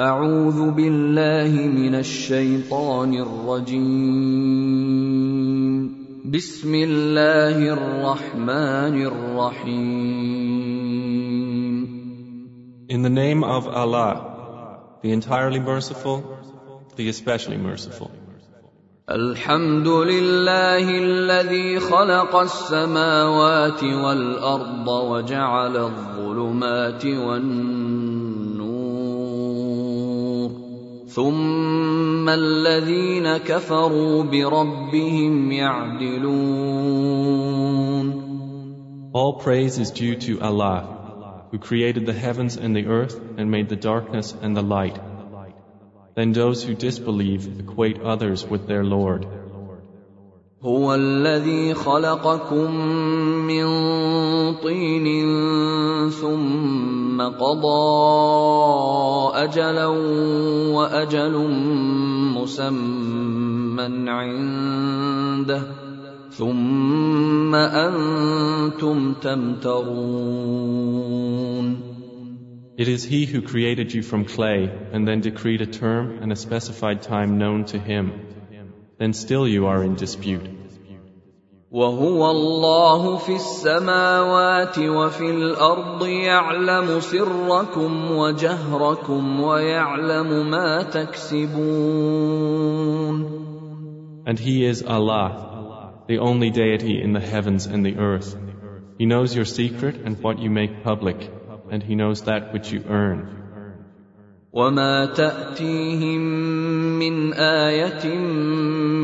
أعوذ بالله من الشيطان الرجيم بسم الله الرحمن الرحيم In the name of Allah, the entirely merciful, the especially merciful. الحمد لله الذي خلق السماوات والارض وجعل الظلمات والنور ثم الذين كفروا بربهم يعدلون All praise is due to Allah, who created the heavens and the earth and made the darkness and the light. Then those who disbelieve equate others with their Lord. هو الذي خلقكم من طين ثم قضى اجلا واجل مسمى عنده ثم انتم تمترون It is He who created you from clay and then decreed a term and a specified time known to Him. Then still you are in dispute. وهو الله في السماوات وفي الأرض يعلم سركم وجهركم ويعلم ما تكسبون And He is Allah, the only deity in the heavens and the earth. He knows your secret and what you make public, and He knows that which you earn. وما تاتيهم من إيه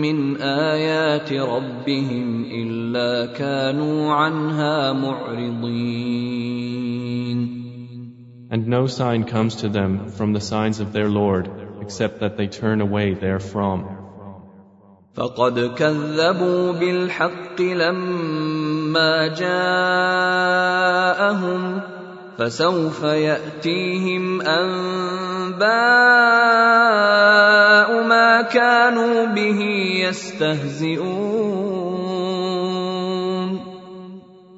من ايات ربهم الا كانوا عنها معرضين And no sign comes to them from the signs of their Lord, except that they turn away therefrom. فقد كذبوا بالحق لما جاءهم فسوف ياتيهم انباء ما كانوا به يستهزئون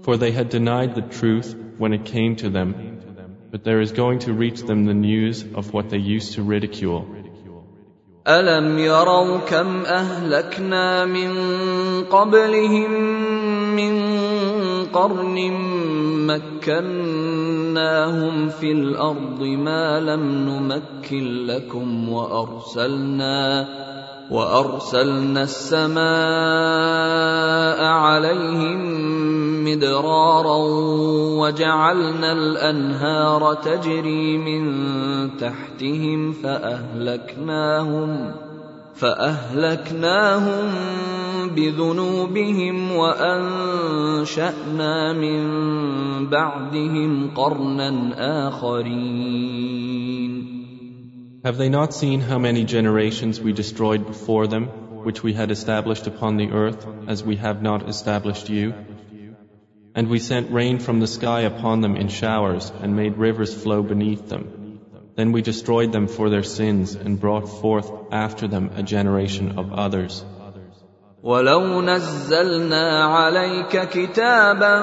For they had denied the truth when it came to them, but there is going to reach them the news of what they used to ridicule. الم يروا كم اهلكنا من قبلهم من قرن مكناهم في الأرض ما لم نمكن لكم وارسلنا وارسلنا السماء عليهم مدرارا وجعلنا الانهار تجري من تحتهم فاهلكناهم فاهلكناهم بذنوبهم وانشانا من بعدهم قرنا اخرين Have they not seen how many generations we destroyed before them, which we had established upon the earth, as we have not established you? And we sent rain from the sky upon them in showers, and made rivers flow beneath them. Then we destroyed them for their sins, and brought forth after them a generation of others. ولو نزلنا عليك كتابا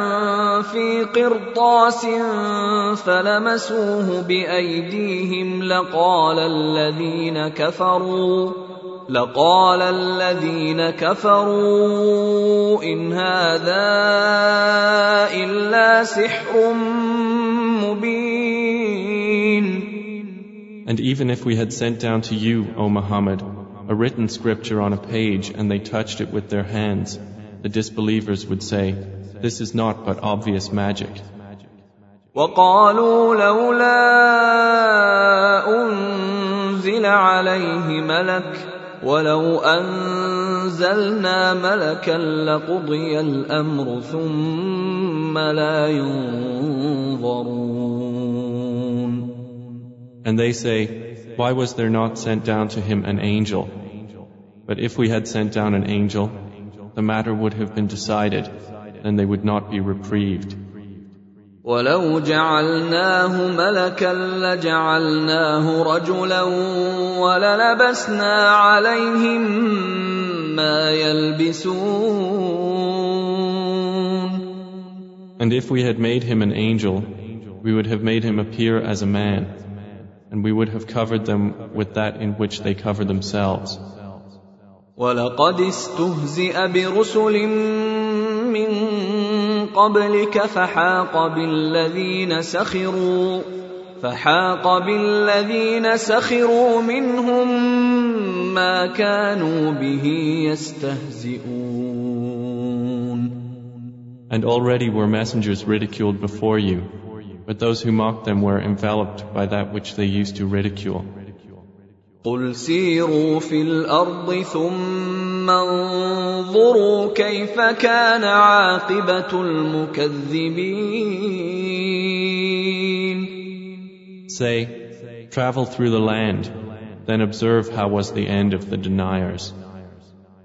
في قرطاس فلمسوه بايديهم لقال الذين كفروا لقال الذين كفروا ان هذا الا سحر مبين And even if we had sent down to you, O Muhammad, a written scripture on a page and they touched it with their hands, the disbelievers would say, This is not but obvious magic. وقالوا لولا انزل عليه ملك ولو انزلنا ملكا لقضي الامر ثم لا ينظرون And they say, Why was there not sent down to him an angel? But if we had sent down an angel, the matter would have been decided, and they would not be reprieved. ولو جعلناه ملكا لجعلناه رجلا وللبسنا عليهم ما يلبسون And if we had made him an angel, we would have made him appear as a man. and we would have covered them with that in which they cover themselves. ولقد استهزئ برسل من قبلك فحاق بالذين سخروا فحاق بالذين سخروا منهم ما كانوا به يستهزئون And already were messengers ridiculed before you, but those who mocked them were enveloped by that which they used to ridicule. قل سيروا في الارض ثم انظروا كيف كان عاقبه المكذبين Say, travel through the land, then observe how was the end of the deniers.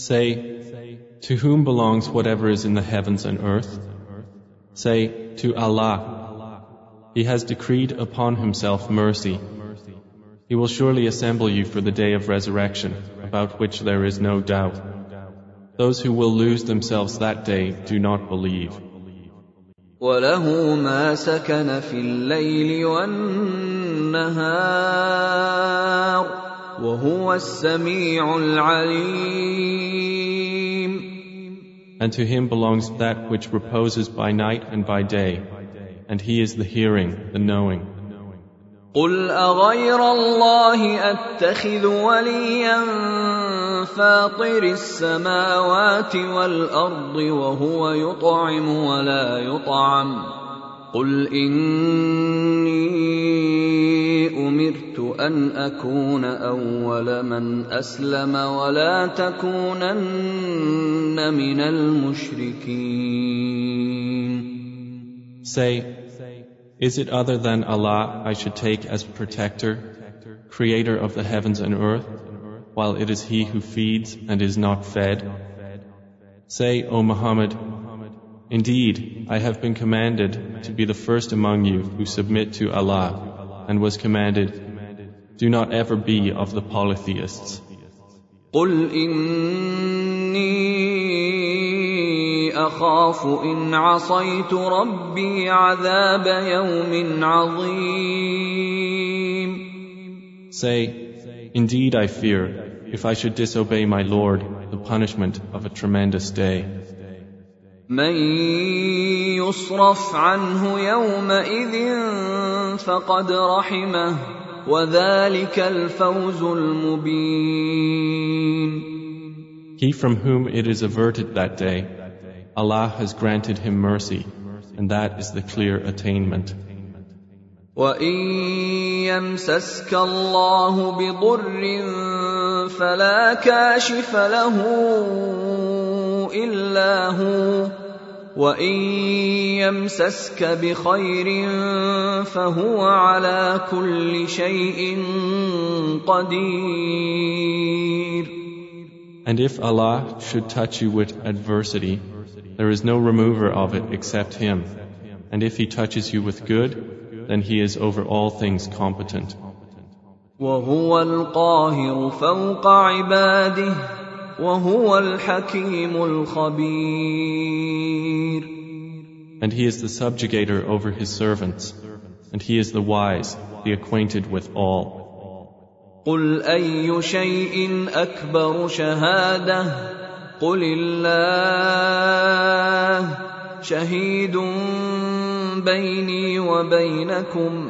Say, to whom belongs whatever is in the heavens and earth? Say, to Allah. He has decreed upon himself mercy. He will surely assemble you for the day of resurrection, about which there is no doubt. Those who will lose themselves that day do not believe. وله ما سكن في الليل والنهار وهو السميع العليم And to him belongs that which reposes by night and by day, and he is the hearing, the knowing. قل اغير الله اتخذ وليا فاطر السماوات والارض وهو يطعم ولا يطعم قل اني امرت ان اكون اول من اسلم ولا تكونن من المشركين Say, Is it other than Allah I should take as protector, creator of the heavens and earth, while it is He who feeds and is not fed? Say, O Muhammad, Indeed, I have been commanded to be the first among you who submit to Allah, and was commanded, Do not ever be of the polytheists. قل إني أخاف إن عصيت ربي عذاب يوم عظيم Say, Indeed I fear, if I should disobey my Lord, the punishment of a tremendous day. من يصرف عنه يومئذ فقد رحمه وذلك الفوز المبين He from whom it is averted that day, Allah has granted him mercy, and that is the clear attainment. وان يمسسك الله بضر فلا كاشف له الا هو وان يمسسك بخير فهو على كل شيء قدير And if Allah should touch you with adversity, there is no remover of it except Him. And if He touches you with good, then He is over all things competent. وهو القاهر فوق عباده وهو الحكيم الخبير And He is the subjugator over His servants, and He is the wise, the acquainted with all. قل اي شيء اكبر شهاده قل الله شهيد بيني وبينكم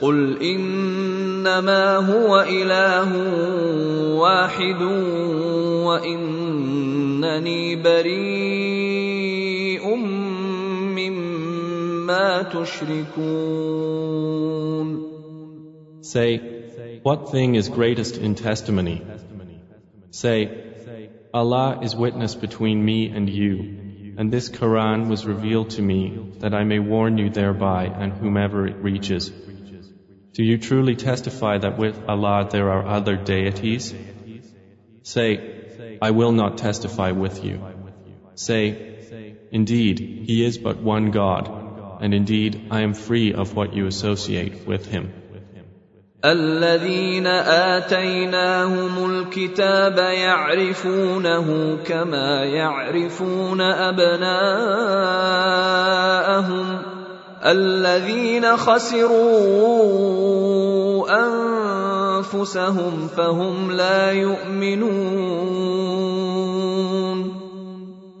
قل إنما هو إله واحد وإنني بريء ما تشركون Say, what thing is greatest in testimony? Say, Allah is witness between me and you, and this Quran was revealed to me that I may warn you thereby and whomever it reaches. Do you truly testify that with Allah there are other deities? Say, I will not testify with you. Say, Indeed, He is but one God, and indeed I am free of what you associate with Him. الذين اتيناهم الكتاب يعرفونه كما يعرفون ابناءهم الذين خسروا انفسهم فهم لا يؤمنون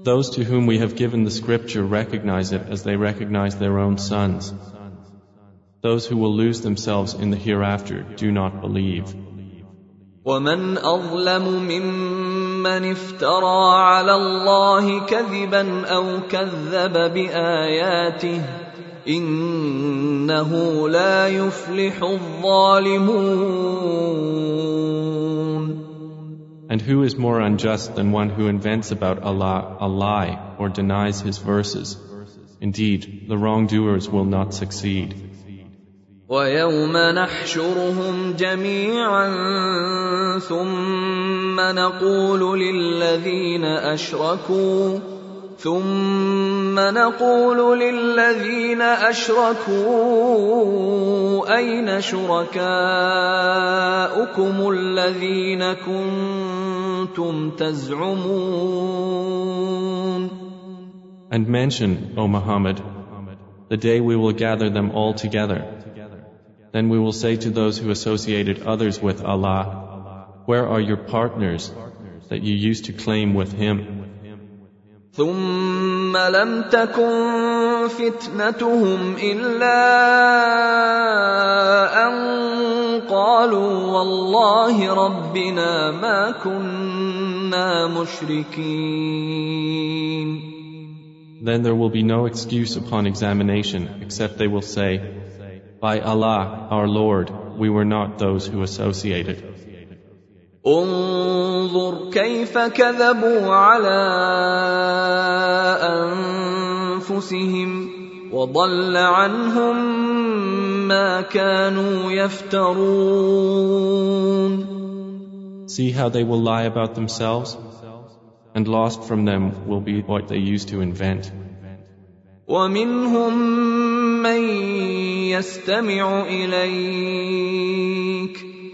Those to whom we have given the scripture recognize it as they recognize their own sons. Those who will lose themselves in the hereafter do not believe. ومن اظلم ممن افترى على الله كذبا أو كذب باياته انه لا يفلح الظالمون And who is more unjust than one who invents about Allah a lie or denies His verses? Indeed, the wrongdoers will not succeed. ويوم نحشرهم جميعا ثم نقول للذين اشركوا ثم نقول للذين اشركوا اين شركاؤكم الذين كنتم تزعمون And mention, O Muhammad, the day we will gather them all together. Then we will say to those who associated others with Allah, Where are your partners that you used to claim with Him? ثم لم تكن فتنتهم الا ان قالوا والله ربنا ما كنا مشركين Then there will be no excuse upon examination except they will say, By Allah, our Lord, we were not those who associated. انظر كيف كذبوا على انفسهم وضل عنهم ما كانوا يفترون See how they will lie about themselves? And lost from them will be what they used to invent. ومنهم من يستمع اليك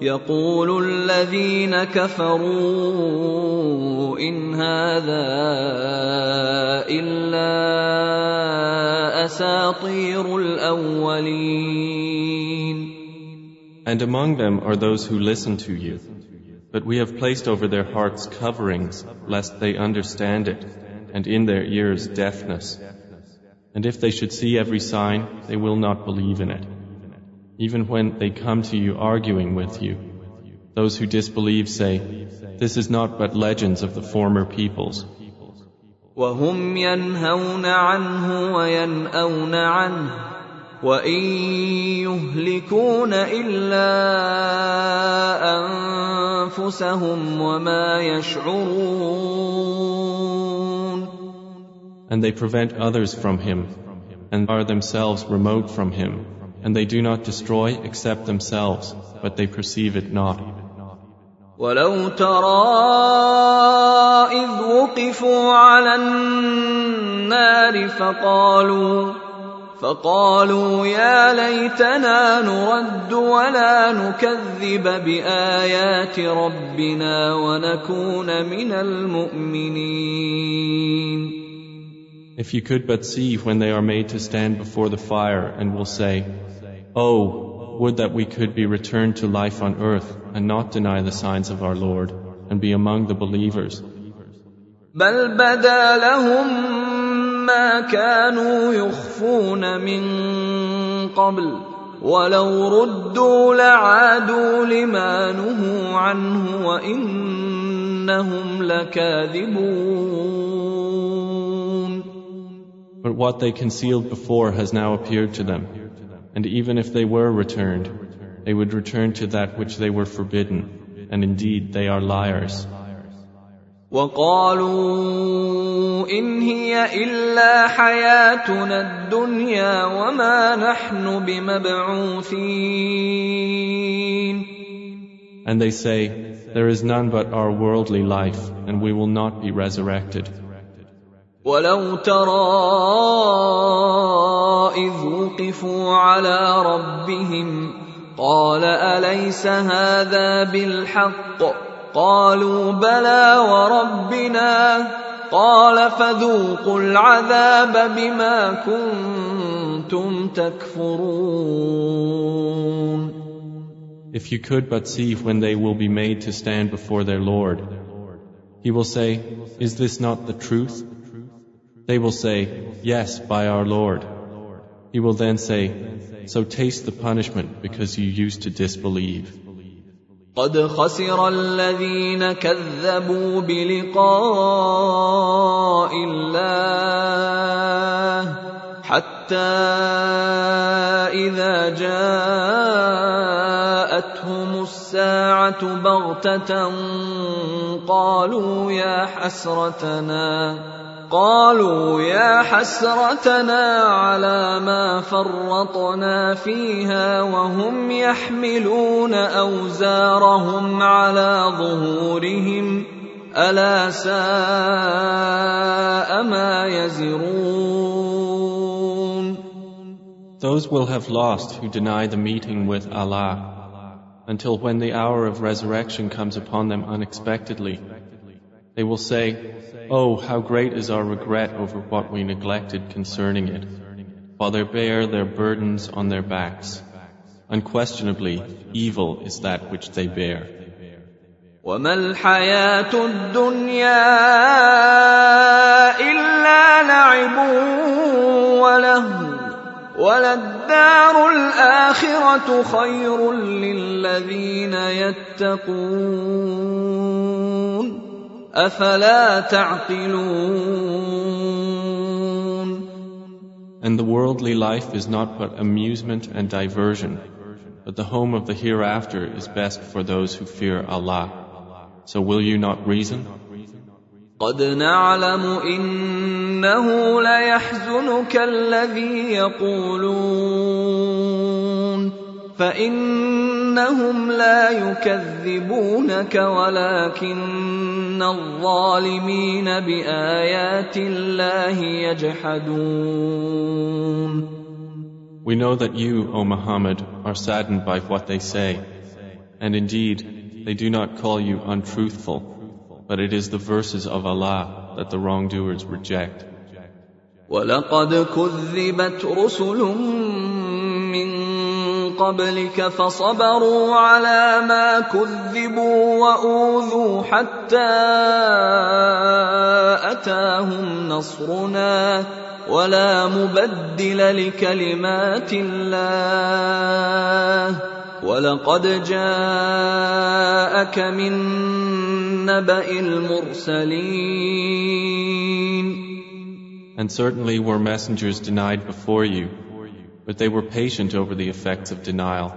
يقول الذين كفروا ان هذا الا اساطير الاولين And among them are those who listen to you. But we have placed over their hearts coverings, lest they understand it, and in their ears deafness. And if they should see every sign, they will not believe in it. Even when they come to you arguing with you, those who disbelieve say, This is not but legends of the former peoples. وهم ينهون عنه وينأون عنه وإن يهلكون إلا أنفسهم وما يشعرون And they prevent others from him, and are themselves remote from him, and they do not destroy except themselves, but they perceive it not. ولو ترى إذ وقفوا على النار فقالوا فقالوا يا ليتنا نرد ولا نكذب بآيات ربنا ونكون من المؤمنين If you could but see when they are made to stand before the fire and will say, Oh, would that we could be returned to life on earth and not deny the signs of our Lord and be among the believers. بل بدا لهم ما كانوا يخفون من قبل ولو ردوا لعادوا لما نهوا عنه وانهم لكاذبون But what they concealed before has now appeared to them. And even if they were returned, they would return to that which they were forbidden. And indeed, they are liars. وقالوا ان هي الا حياتنا الدنيا وما نحن بمبعوثين And they say, There is none but our worldly life, and we will not be resurrected. ولو ترى اذ وقفوا على ربهم قال اليس هذا بالحق قالوا بلى وربنا قال فذوقوا العذاب بما كنتم تكفرون If you could but see when they will be made to stand before their Lord, He will say, Is this not the truth? They will say, Yes, by our Lord. He will then say, So taste the punishment because you used to disbelieve. قد خسر الذين كذبوا بلقاء الله حتى اذا جاءتهم الساعه بغته قالوا يا حسرتنا قالوا يا حسرتنا على ما فرطنا فيها وهم يحملون اوزارهم على ظهورهم الا ساء ما يزرون Those will have lost who deny the meeting with Allah until when the hour of resurrection comes upon them unexpectedly. They will say, Oh, how great is our regret over what we neglected concerning it, while they bear their burdens on their backs. Unquestionably, evil is that which they bear. وما الحياة الدنيا إلا لعب وله وللدار الآخرة خير للذين يتقون أفلا تعقلون And the worldly life is not but amusement and diversion, but the home of the hereafter is best for those who fear Allah. So will you not reason? قد نعلم إنه ليحزنك الذي يقولون فإنهم لا يكذبونك ولكن الظالمين بآيات الله يجحدون We know that you, O Muhammad, are saddened by what they say. And indeed, they do not call you untruthful, but it is the verses of Allah that the wrongdoers reject. ولقد كذبت رسل من قبلك فصبروا على ما كذبوا وأوذوا حتى أتاهم نصرنا ولا مبدل لكلمات الله. ولقد جاءك من نبأ المرسلين. And certainly were messengers denied before you, but they were patient over the effects of denial,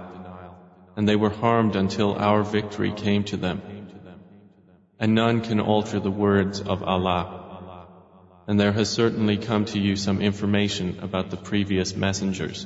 and they were harmed until our victory came to them. And none can alter the words of Allah. And there has certainly come to you some information about the previous messengers.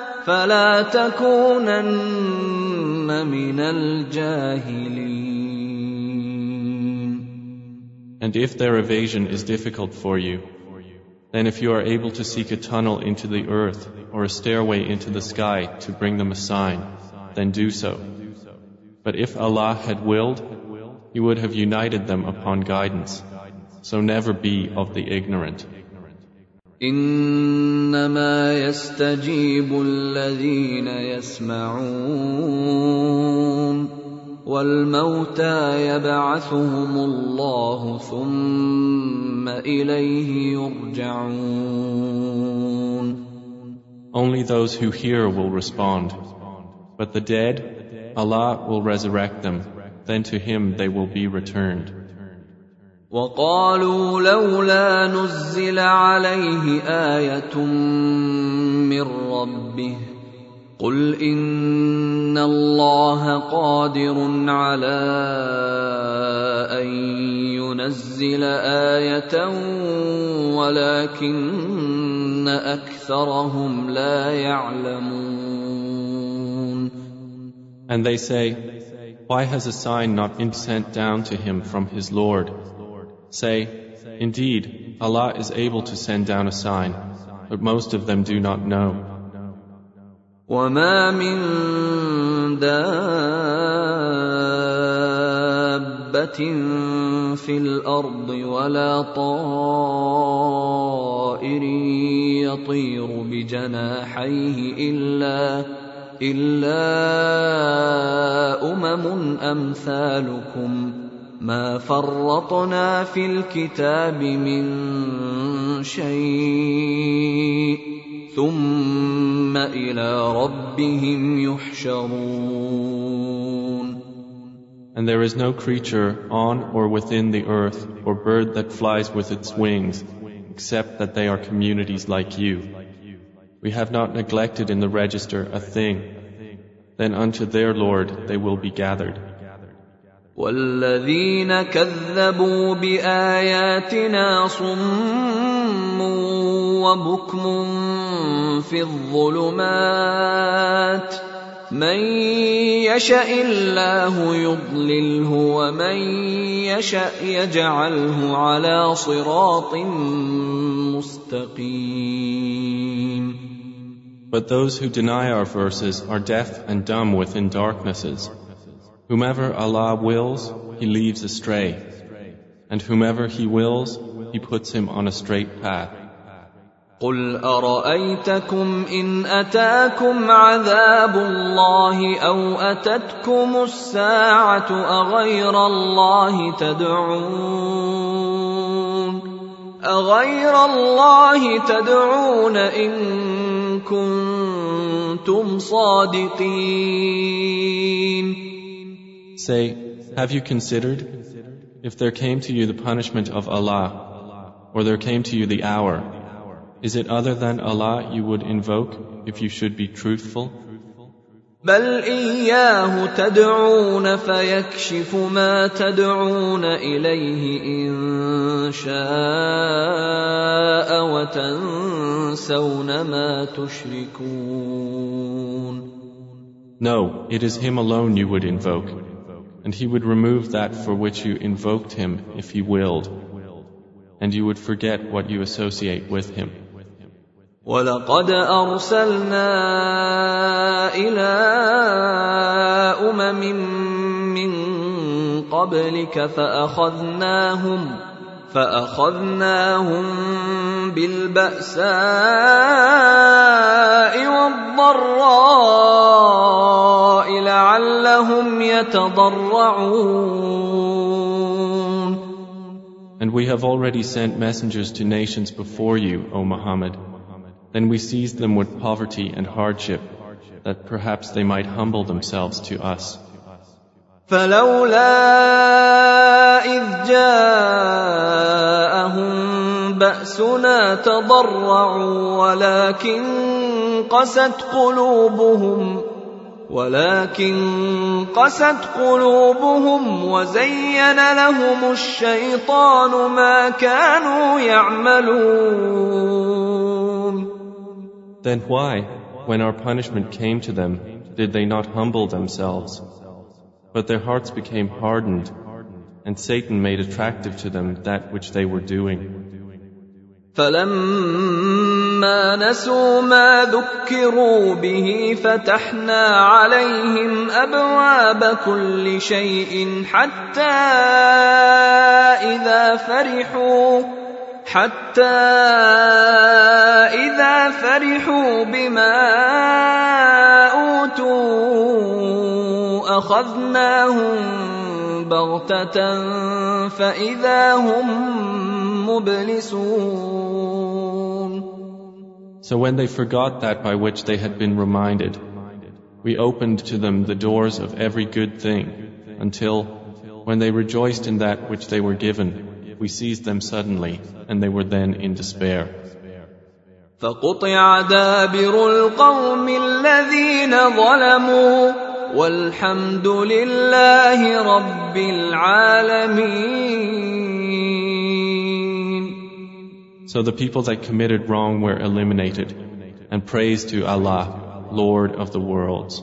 فلا تكونن من الجاهلين And if their evasion is difficult for you, then if you are able to seek a tunnel into the earth or a stairway into the sky to bring them a sign, then do so. But if Allah had willed, He would have united them upon guidance. So never be of the ignorant. انما يستجيب الذين يسمعون والموتى يبعثهم الله ثم اليه يرجعون Only those who hear will respond. But the dead, Allah will resurrect them. Then to Him they will be returned. وقالوا لولا نزل عليه آية من ربه قل إن الله قادر على أن ينزل آية ولكن أكثرهم لا يعلمون And they say, Why has a sign not been sent down to him from his Lord? Say, Indeed, Allah is able to send down a sign, but most of them do not know. وما من دابة في الأرض ولا طائر يطير بجناحيه إلا إلا أمم أمثالكم ما فرطنا في الكتاب من شيء ثم الى ربهم يحشرون And there is no creature on or within the earth or bird that flies with its wings, except that they are communities like you. We have not neglected in the register a thing. Then unto their Lord they will be gathered. والذين كذبوا بآياتنا صم وبكم في الظلمات من يشاء الله يضلله ومن يشاء يجعله على صراط مستقيم But those who deny our verses are deaf and dumb within darknesses. Whomever Allah wills, He leaves astray. And whomever He wills, He puts him on a straight path. قل ارايتكم ان اتاكم عذاب الله أو اتتكم الساعة اغير الله تدعون اغير الله تدعون ان كنتم صادقين Say, have you considered? If there came to you the punishment of Allah, or there came to you the hour, is it other than Allah you would invoke if you should be truthful? بل اياه تدعون فيكشف ما تدعون اليه ان شاء وتنسون ما تشركون No, it is Him alone you would invoke, and He would remove that for which you invoked Him if He willed, and you would forget what you associate with Him. ولقد ارسلنا الى امم من قبلك فاخذناهم فاخذناهم بالباساء والضراء لعلهم يتضرعون And we have already sent messengers to nations before you, O Muhammad. Then we seized them with poverty and hardship, that perhaps they might humble themselves to us. فلولا إذ جاءهم بأسنا تضرعوا ولكن قست قلوبهم ولكن قست قلوبهم وزين لهم الشيطان ما كانوا يعملون Then why, when our punishment came to them, did they not humble themselves? But their hearts became hardened, and Satan made attractive to them that which they were doing. فلما نسوا ما ذكروا به فتحنا عليهم ابواب كل شيء حتى اذا فرحوا حتى اذا فرحوا بما اوتوا اخذناهم بغته فاذا هم مبلسون So when they forgot that by which they had been reminded, we opened to them the doors of every good thing, until, when they rejoiced in that which they were given, we seized them suddenly, and they were then in despair. فقطع دابر القوم الذين ظلموا والحمد لله رب العالمين So the people that committed wrong were eliminated, and praise to Allah, Lord of the worlds.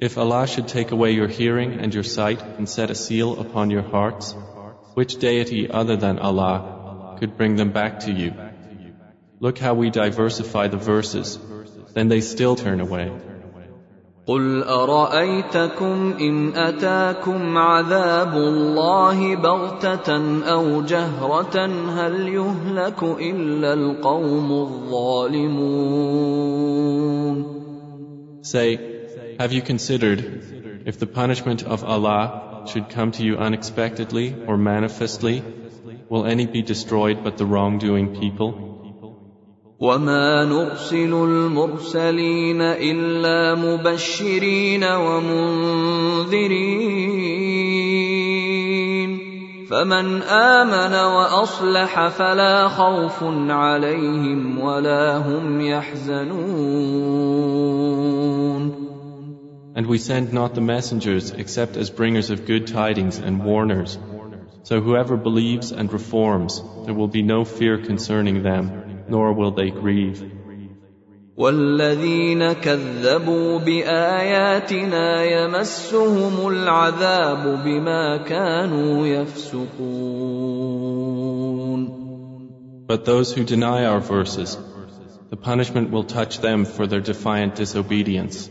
if Allah should take away your hearing and your sight and set a seal upon your hearts, which deity other than Allah could bring them back to you? Look how we diversify the verses, then they still turn away. قل ارايتكم ان اتاكم عذاب الله بغته او جهره هل يهلك الا القوم الظالمون Say, have you considered if the punishment of Allah should come to you unexpectedly or manifestly, will any be destroyed but the wrongdoing people? وما نرسل المرسلين الا مبشرين ومنذرين فمن امن واصلح فلا خوف عليهم ولا هم يحزنون And we send not the messengers except as bringers of good tidings and warners. So whoever believes and reforms, there will be no fear concerning them, nor will they grieve. والذين كذبوا باياتنا يمسهم العذاب بما كانوا يفسقون But those who deny our verses, the punishment will touch them for their defiant disobedience.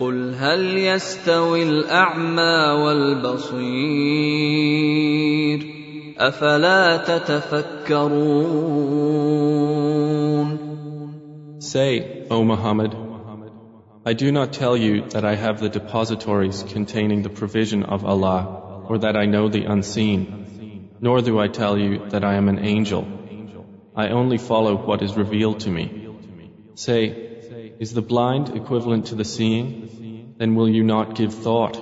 قل هل يستوي الاعمى والبصير افلا تتفكرون Say, O Muhammad, I do not tell you that I have the depositories containing the provision of Allah, or that I know the unseen, nor do I tell you that I am an angel. I only follow what is revealed to me. Say, is the blind equivalent to the seeing? Then will you not give thought?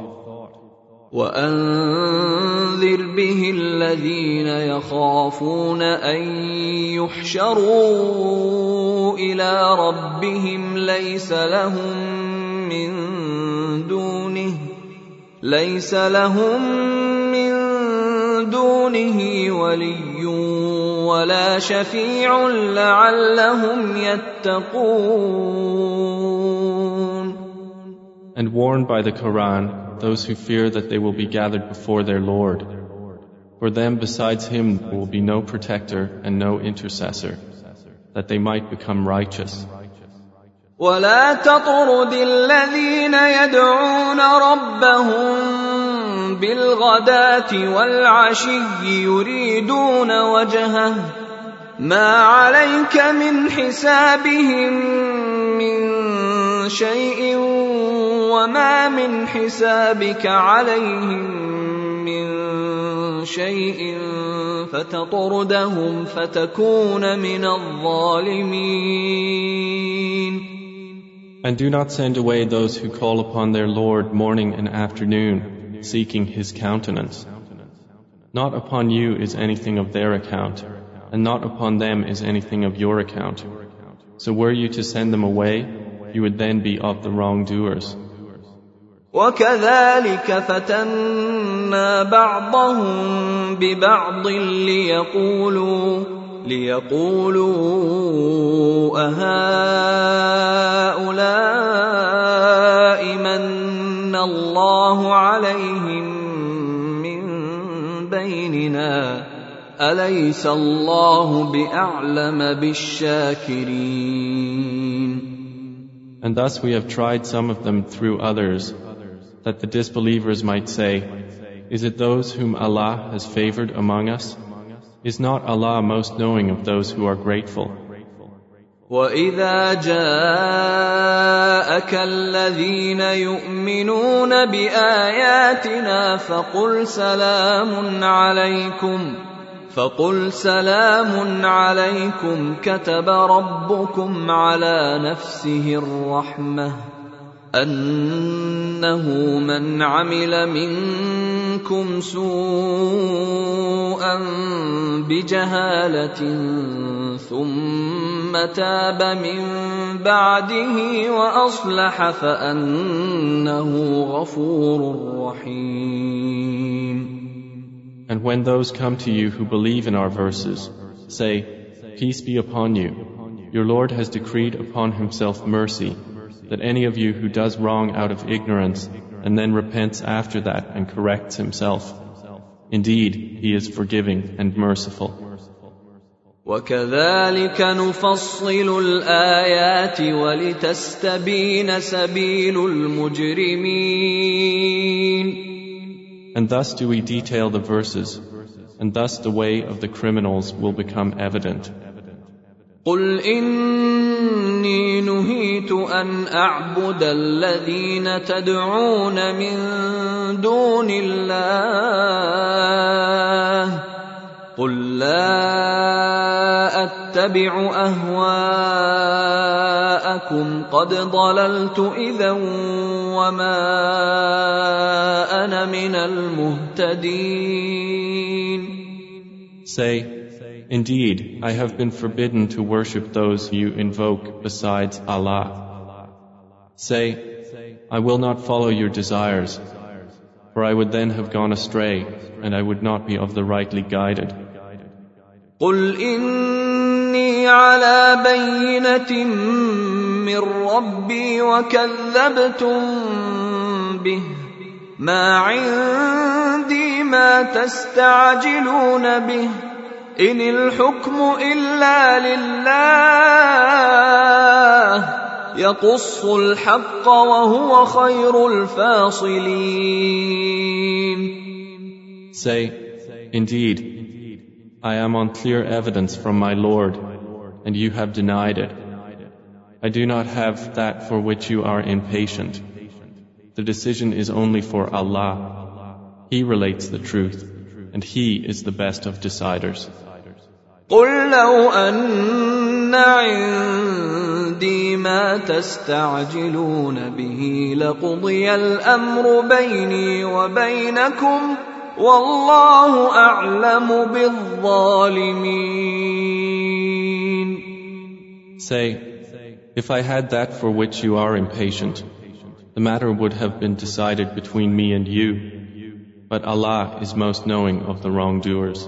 وانذر به الذين يخافون ان يحشروا الى ربهم ليس لهم من دونه ليس لهم من دونه ولي ولا شفيع لعلهم يتقون And warn by the Quran those who fear that they will be gathered before their Lord. For them besides him will be no protector and no intercessor, that they might become righteous. ولا تطرد الذين يدعون ربهم بالغداة والعشي يريدون وجهه. ما عليك من حسابهم من شيء وما من حسابك عليهم من شيء فتطردهم فتكون من الظالمين. And do not send away those who call upon their Lord morning and afternoon, seeking His countenance. Not upon you is anything of their account, and not upon them is anything of your account. So were you to send them away, you would then be of the wrongdoers. وكذلك فتنا بعضهم ببعض ليقولوا ليقولوا أهؤلاء من الله عليهم من بيننا أليس الله بأعلم بالشاكرين And thus we have tried some of them through others, that the disbelievers might say, Is it those whom Allah has favored among us? Is not Allah most knowing of those who are grateful? واذا جاءك الذين يؤمنون باياتنا فقل سلام عليكم فقل سلام عليكم كتب ربكم على نفسه الرحمه انه من عمل منكم سوءا بجهاله ثم تاب من بعده واصلح فانه غفور رحيم And when those come to you who believe in our verses, say, Peace be upon you. Your Lord has decreed upon himself mercy that any of you who does wrong out of ignorance and then repents after that and corrects himself. Indeed, he is forgiving and merciful. وكذلك نفصل الآيات ولتستبين سبيل المجرمين And thus do we detail the verses, and thus the way of the criminals will become evident. قل إني نهيت أن أعبد الذين تدعون من دون الله قل لا أتبع أهواءكم قد ضللت إذا وما أنا من المهتدين Say, Indeed, I have been forbidden to worship those you invoke besides Allah. Say, I will not follow your desires, for I would then have gone astray, and I would not be of the rightly guided. قل إني على بينة من ربي وكذبتم به ما عندي ما تستعجلون به إن الحكم إلا لله يقص الحق وهو خير الفاصلين Say, Indeed, I am on clear evidence from my Lord, and you have denied it. I do not have that for which you are impatient. The decision is only for Allah. He relates the truth, and He is the best of deciders. قل لو أن عندي ما تستعجلون به لقضي الأمر بيني وبينكم والله أعلم بالظالمين Say, if I had that for which you are impatient, the matter would have been decided between me and you, but Allah is most knowing of the wrongdoers.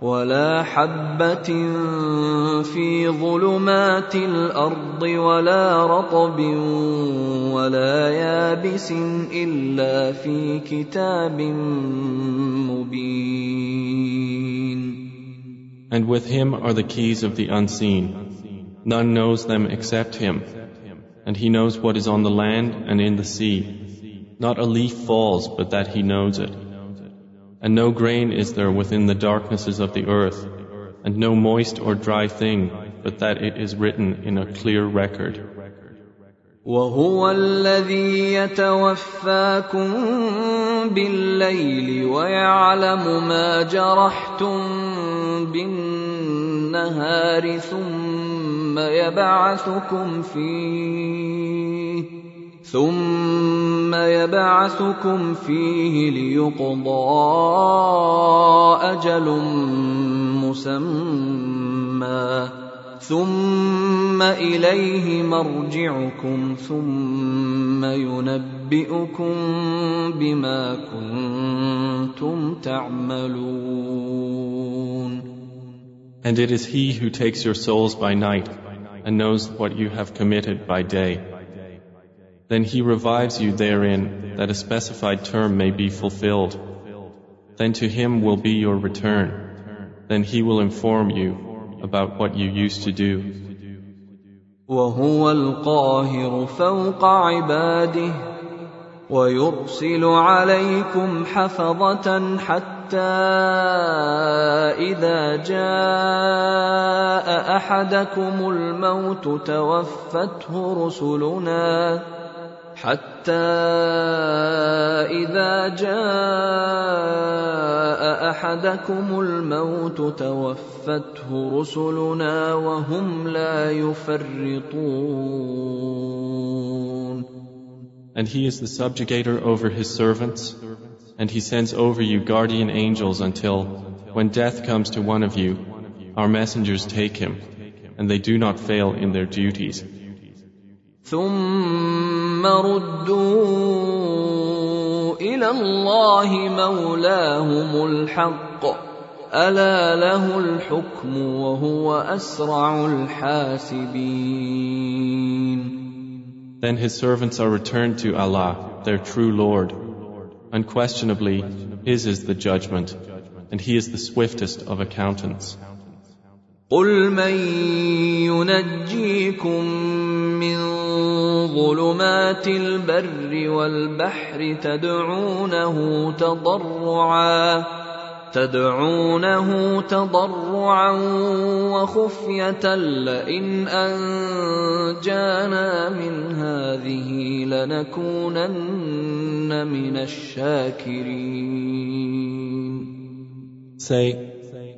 ولا حبة في ظلمات الأرض ولا رطب ولا يابس إلا في كتاب مبين And with him are the keys of the unseen. None knows them except him. And he knows what is on the land and in the sea. Not a leaf falls but that he knows it. And no grain is there within the darknesses of the earth, and no moist or dry thing, but that it is written in a clear record. وهو الذي يتوفاكم بالليل ويعلم ما جرحتم بالنهار ثم يبعثكم فيه ثم يبعثكم فيه ليقضى أجل مسمى ثم اليه مرجعكم ثم ينبئكم بما كنتم تعملون And it is he who takes your souls by night and knows what you have committed by day. Then he revives you therein that a specified term may be fulfilled. Then to him will be your return. Then he will inform you about what you used to do. وهو القاهر فوق عباده ويرسل عليكم حفظة حتى إذا جاء أحدكم الموت توفته رسلنا حتى إذا جاء أحدكم الموت توفته رسلنا وهم لا يفرطون And he is the subjugator over his servants, and he sends over you guardian angels until, when death comes to one of you, our messengers take him, and they do not fail in their duties. ثم ردوا الى الله مولاهم الحق الا له الحكم وهو اسرع الحاسبين Then his servants are returned to Allah, their true Lord. Unquestionably, His is the judgment, and He is the swiftest of accountants. قل من ينجيكم من ظلمات البر والبحر تدعونه تضرعا تدعونه تضرعا وخفية لئن أنجانا من هذه لنكونن من الشاكرين. Say,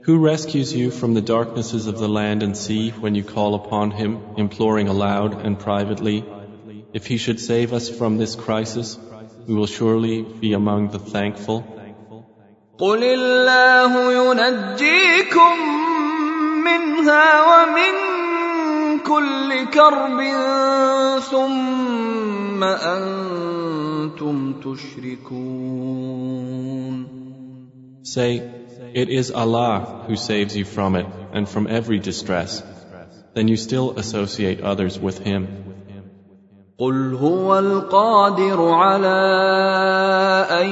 Who rescues you from the darknesses of the land and sea when you call upon Him, imploring aloud and privately? If He should save us from this crisis, we will surely be among the thankful. قل الله ينجيكم منها ومن كل كرب ثم أنتم تشركون Say, It is Allah who saves you from it and from every distress. Then you still associate others with Him. قل هو القادر على ان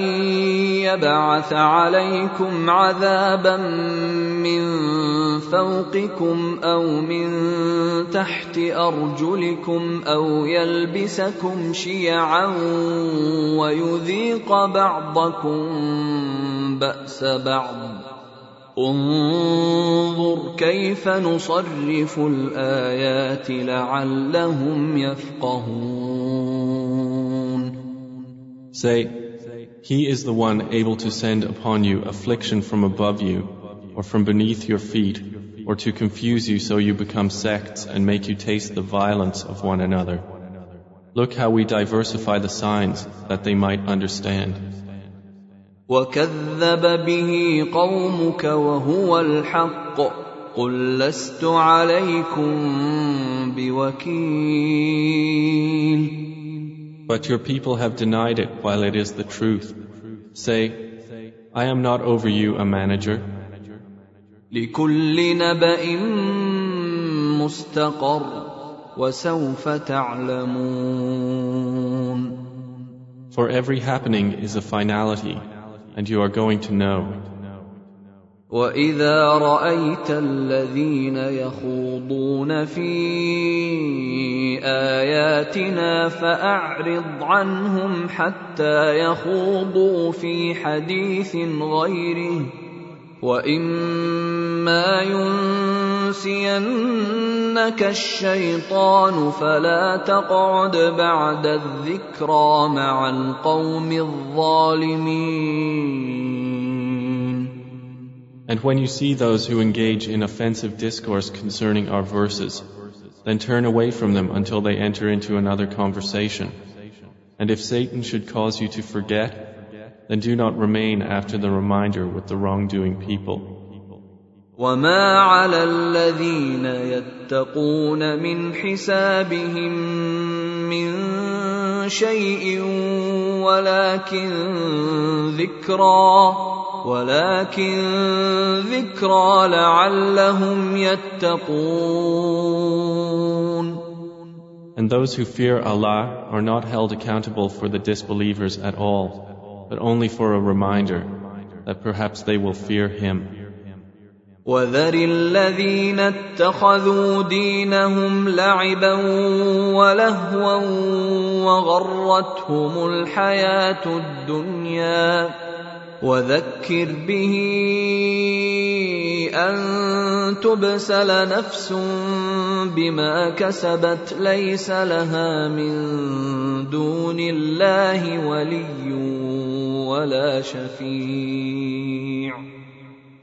يبعث عليكم عذابا من فوقكم أو من تحت ارجلكم أو يلبسكم شيعا ويذيق بعضكم باس بعض انظر كيف نصرف الايات لعلهم يفقهون Say, He is the one able to send upon you affliction from above you, or from beneath your feet, or to confuse you so you become sects and make you taste the violence of one another. Look how we diversify the signs that they might understand. وكذب به قومك وهو الحق قل لست عليكم بوكيل But your people have denied it while it is the truth. Say, I am not over you a manager. لكل نبأ مستقر وسوف تعلمون For every happening is a finality, and you are going to know. واذا رايت الذين يخوضون في اياتنا فاعرض عنهم حتى يخوضوا في حديث غيره واما ينسينك الشيطان فلا تقعد بعد الذكرى مع القوم الظالمين And when you see those who engage in offensive discourse concerning our verses, then turn away from them until they enter into another conversation. And if Satan should cause you to forget, then do not remain after the reminder with the wrongdoing people. وما على الذين يتقون من حسابهم من شيء ولكن ذكرى ولكن ذكرى لعلهم يتقون And those who fear Allah are not held accountable for the disbelievers at all, but only for a reminder that perhaps they will fear Him. وذر الذين اتخذوا دينهم لعبا ولهوا وغرتهم الحياة الدنيا وذكر به أن تبسل نفس بما كسبت ليس لها من دون الله ولي ولا شفيع.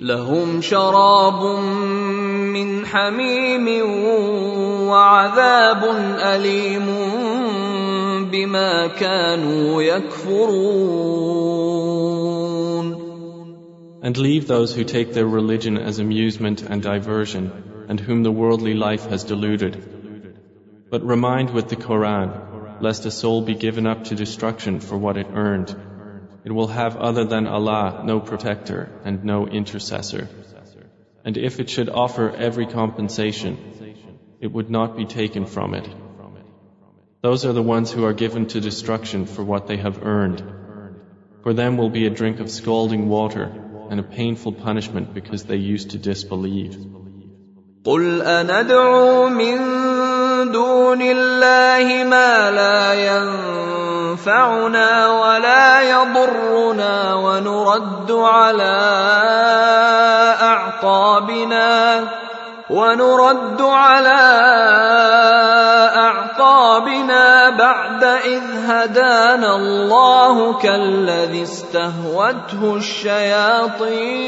لهم شراب من حميم وعذاب اليم بما كانوا يكفرون And leave those who take their religion as amusement and diversion, and whom the worldly life has deluded. But remind with the Quran, lest a soul be given up to destruction for what it earned. It will have other than Allah no protector and no intercessor. And if it should offer every compensation, it would not be taken from it. Those are the ones who are given to destruction for what they have earned. For them will be a drink of scalding water and a painful punishment because they used to disbelieve. قل أندعو من دون الله ما لا ينفعنا ولا يضرنا ونرد على أعقابنا ونرد على أعقابنا بعد إذ هدانا الله كالذي استهوته الشياطين.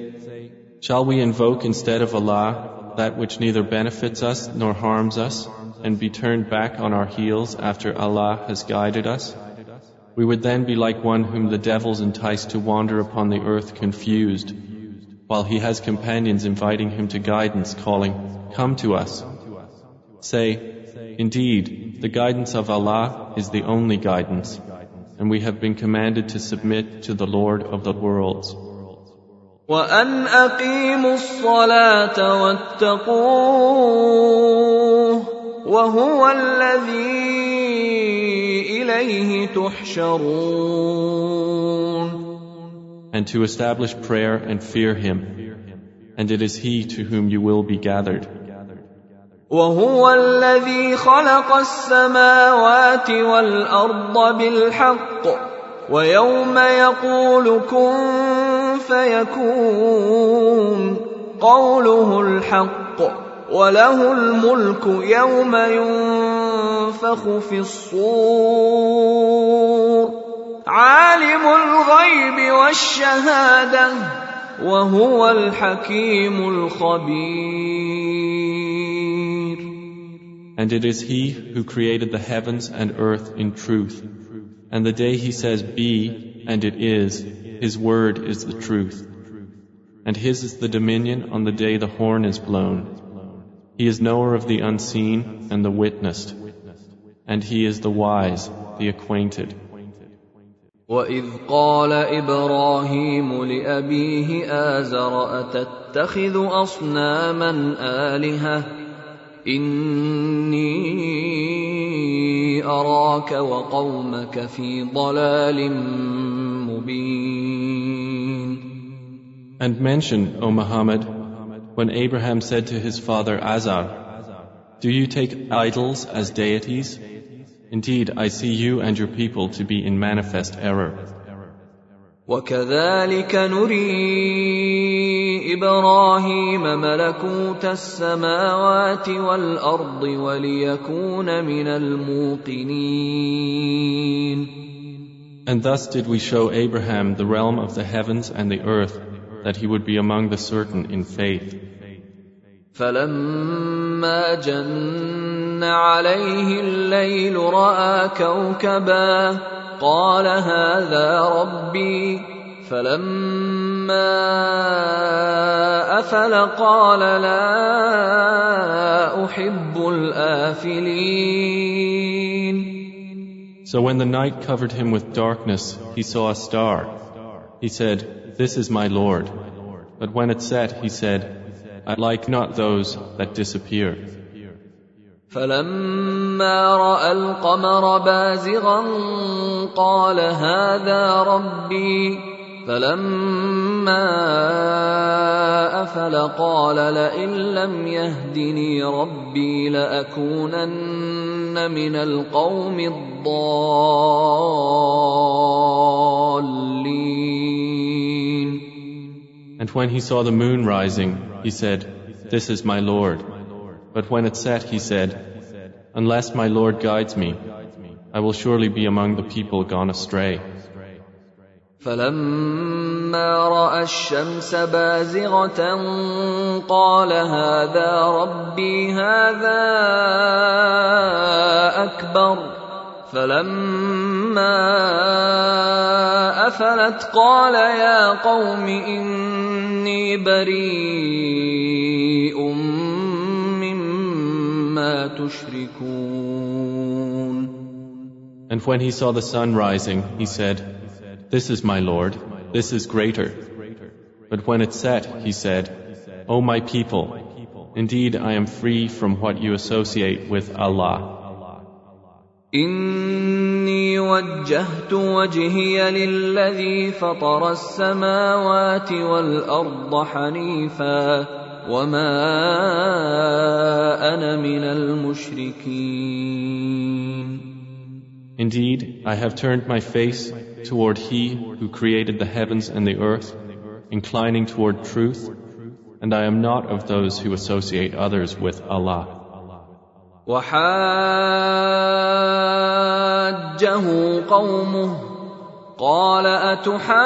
shall we invoke instead of Allah that which neither benefits us nor harms us, and be turned back on our heels after Allah has guided us? We would then be like one whom the devils entice to wander upon the earth confused, while he has companions inviting him to guidance, calling, Come to us. Say, Indeed, the guidance of Allah is the only guidance, and we have been commanded to submit to the Lord of the worlds. وأن أقيموا الصلاة واتقوه وهو الذي إليه تحشرون And to establish prayer and fear Him, and it is He to whom you will be gathered. وهو الذي خلق السماوات والارض بالحق ويوم يقول كن فيكون قوله الحق وله الملك يوم ينفخ في الصور عالم الغيب والشهاده وهو الحكيم الخبير And it is He who created the heavens and earth in truth. And the day He says, Be, and it is, His word is the truth. And His is the dominion on the day the horn is blown. He is knower of the unseen and the witnessed. And He is the wise, the acquainted. واذ قال ابراهيم لابيه ازر اتتخذ اصناما الهه اني اراك وقومك في ضلال مبين And mention, O Muhammad, when Abraham said to his father Azar, Do you take idols as deities? Indeed, I see you and your people to be in manifest error. وكذلك نري ابراهيم ملكوت السماوات والارض وليكون من الموقنين And thus did we show Abraham the realm of the heavens and the earth, that he would be among the certain in faith. فلما جن عليه الليل راى كوكبا قال هذا ربي فلما افل قال لا احب الافلين So when the night covered him with darkness, he saw a star. He said, This is my Lord. But when it set, he said, I like not those that disappear. فلما راى القمر بازغا قال هذا ربي فلما افل قال لئن لم يهدني ربي لاكونن من القوم الضالين And when he saw the moon rising, he said, This is my Lord. But when it set, he said, Unless my Lord guides me, I will surely be among the people gone astray. فلما رأى الشمس بازغة قال هذا ربي هذا أكبر. فلما أفلت قال يا قوم إني بريء مما تشركون. And when he saw the sun rising, he said, This is my Lord, this is greater. But when it set, he said, O my people, indeed I am free from what you associate with Allah. إني وجهت وجهي للذي فطر السماوات والأرض حنيفا وما أنا من المشركين Indeed, I have turned my face toward He who created the heavens and the earth, inclining toward truth, and I am not of those who associate others with Allah. وحاجه قومه قال أتحاجوني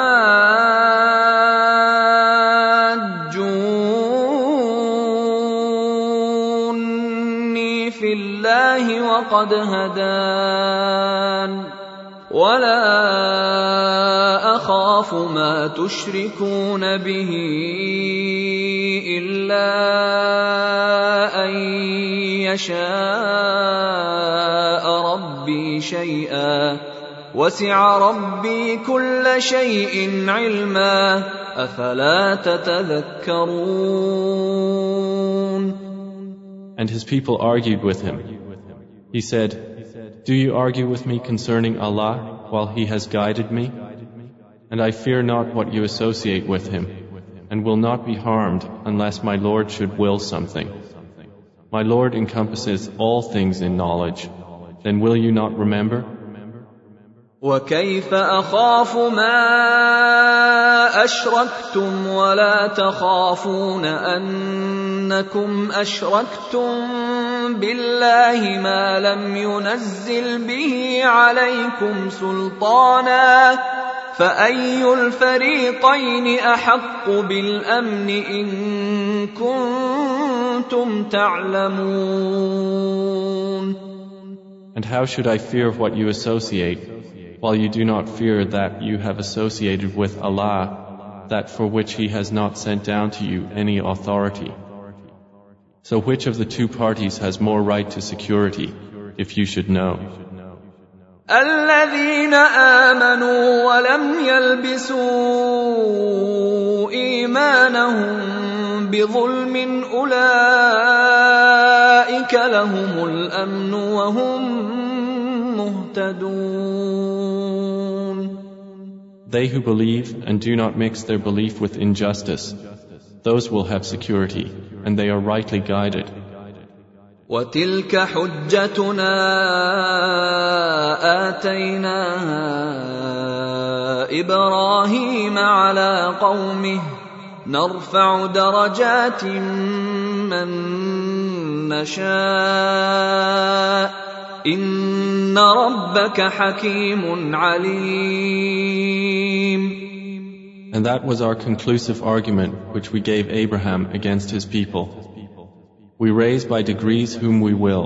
في الله وقد هدان ولا أخاف ما تشركون به إلا أن يشاء ربي شيئا وسع ربي كل شيء علما افلا تتذكرون And his people argued with him. He said, Do you argue with me concerning Allah while He has guided me? And I fear not what you associate with Him, and will not be harmed unless my Lord should will something. My Lord encompasses all things in knowledge. Then will you not remember? وكيف اخاف ما اشركتم ولا تخافون انكم اشركتم بالله ما لم ينزل به عليكم سلطانا فاي الفريقين احق بالامن ان كنتم تعلمون And how should I fear what you associate, while you do not fear that you have associated with Allah, that for which He has not sent down to you any authority? So which of the two parties has more right to security, if you should know? الذين امنوا ولم يلبسوا ايمانهم بظلم اولئك لهم الامن وهم مهتدون They who believe and do not mix their belief with injustice, those will have security, and they are rightly guided. وتلك حجتنا اتيناها ابراهيم على قومه نرفع درجات من نشاء ان ربك حكيم عليم And that was our conclusive argument which we gave Abraham against his people. We raise by degrees whom we will.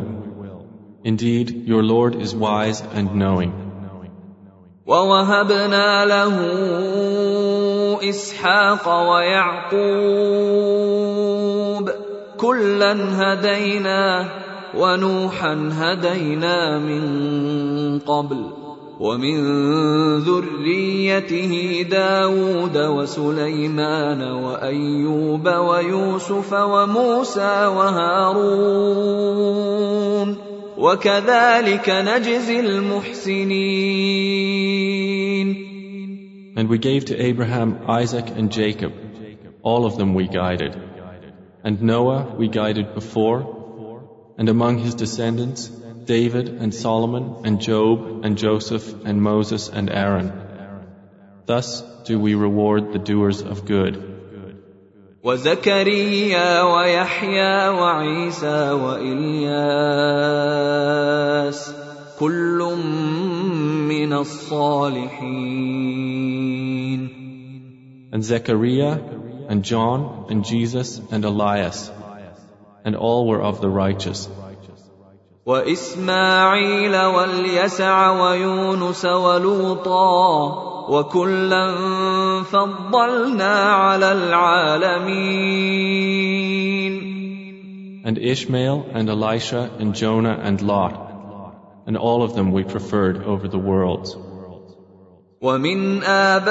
Indeed, your Lord is wise and knowing. ووهبنا له اسحاق ويعقوب كلا هدينا ونوحا هدينا من قبل ومن ذريته داود وسليمان وايوب ويوسف وموسى وهارون وكذلك نجزي المحسنين And we gave to Abraham, Isaac, and Jacob. All of them we guided. And Noah we guided before. And among his descendants, David and Solomon and Job and Joseph and Moses and Aaron. Thus do we reward the doers of good. وزكريا ويحيى وعيسى والياس كل من الصالحين And Zechariah and John and Jesus and Elias. And all were of the righteous. واسماعيل واليسع ويونس ولوطا وكلا فضلنا على العالمين And Ishmael and Elisha and Jonah and Lot. And all of them we preferred over the worlds. ومن آبائهم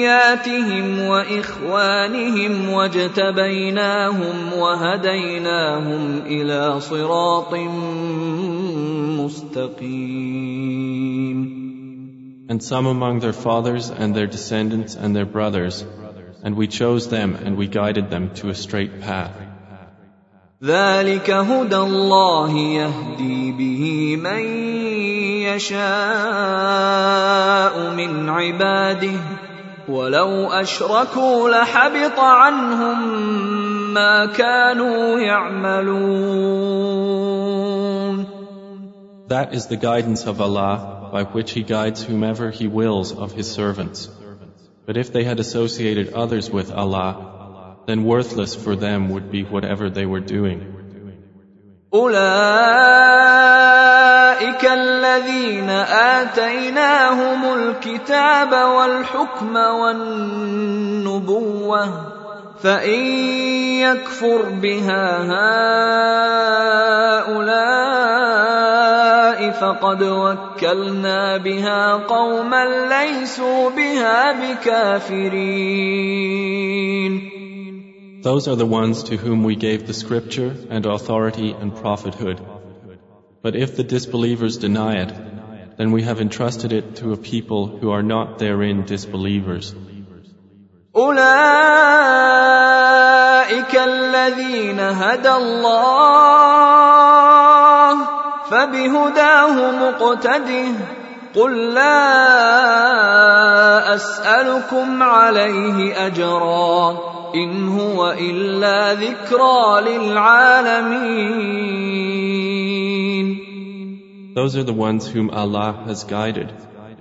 وذرياتهم وإخوانهم واجتبيناهم وهديناهم إلى صراط مستقيم And some among their fathers and their descendants and their brothers. And we chose them and we guided them to a straight path. ذلك هدى الله يهدي به من يشاء من عباده ولو اشركوا لحبط عنهم ما كانوا يعملون That is the guidance of Allah by which He guides whomever He wills of His servants. But if they had associated others with Allah, then worthless for them would be whatever they were doing. أولئك الذين آتيناهم الكتاب والحكم والنبوة فإن يكفر بها الله فقد وكلنا بها قوما ليسوا بها بكافرين Those are the ones to whom we gave the scripture and authority and prophethood. But if the disbelievers deny it, then we have entrusted it to a people who are not therein disbelievers. أولئك الذين هدى الله فبهداه مقتده قل لا أسألكم عليه أجرا إن هو إلا ذكرى للعالمين Those are the ones whom Allah has guided.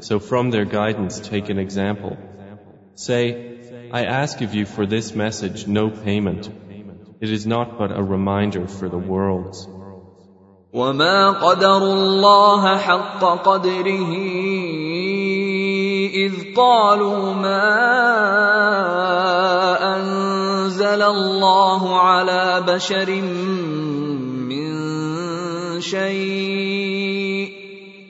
So from their guidance take an example. Say, I ask of you for this message no payment. It is not but a reminder for the worlds. وما قدروا الله حق قدره إذ قالوا ما أنزل الله على بشر من شيء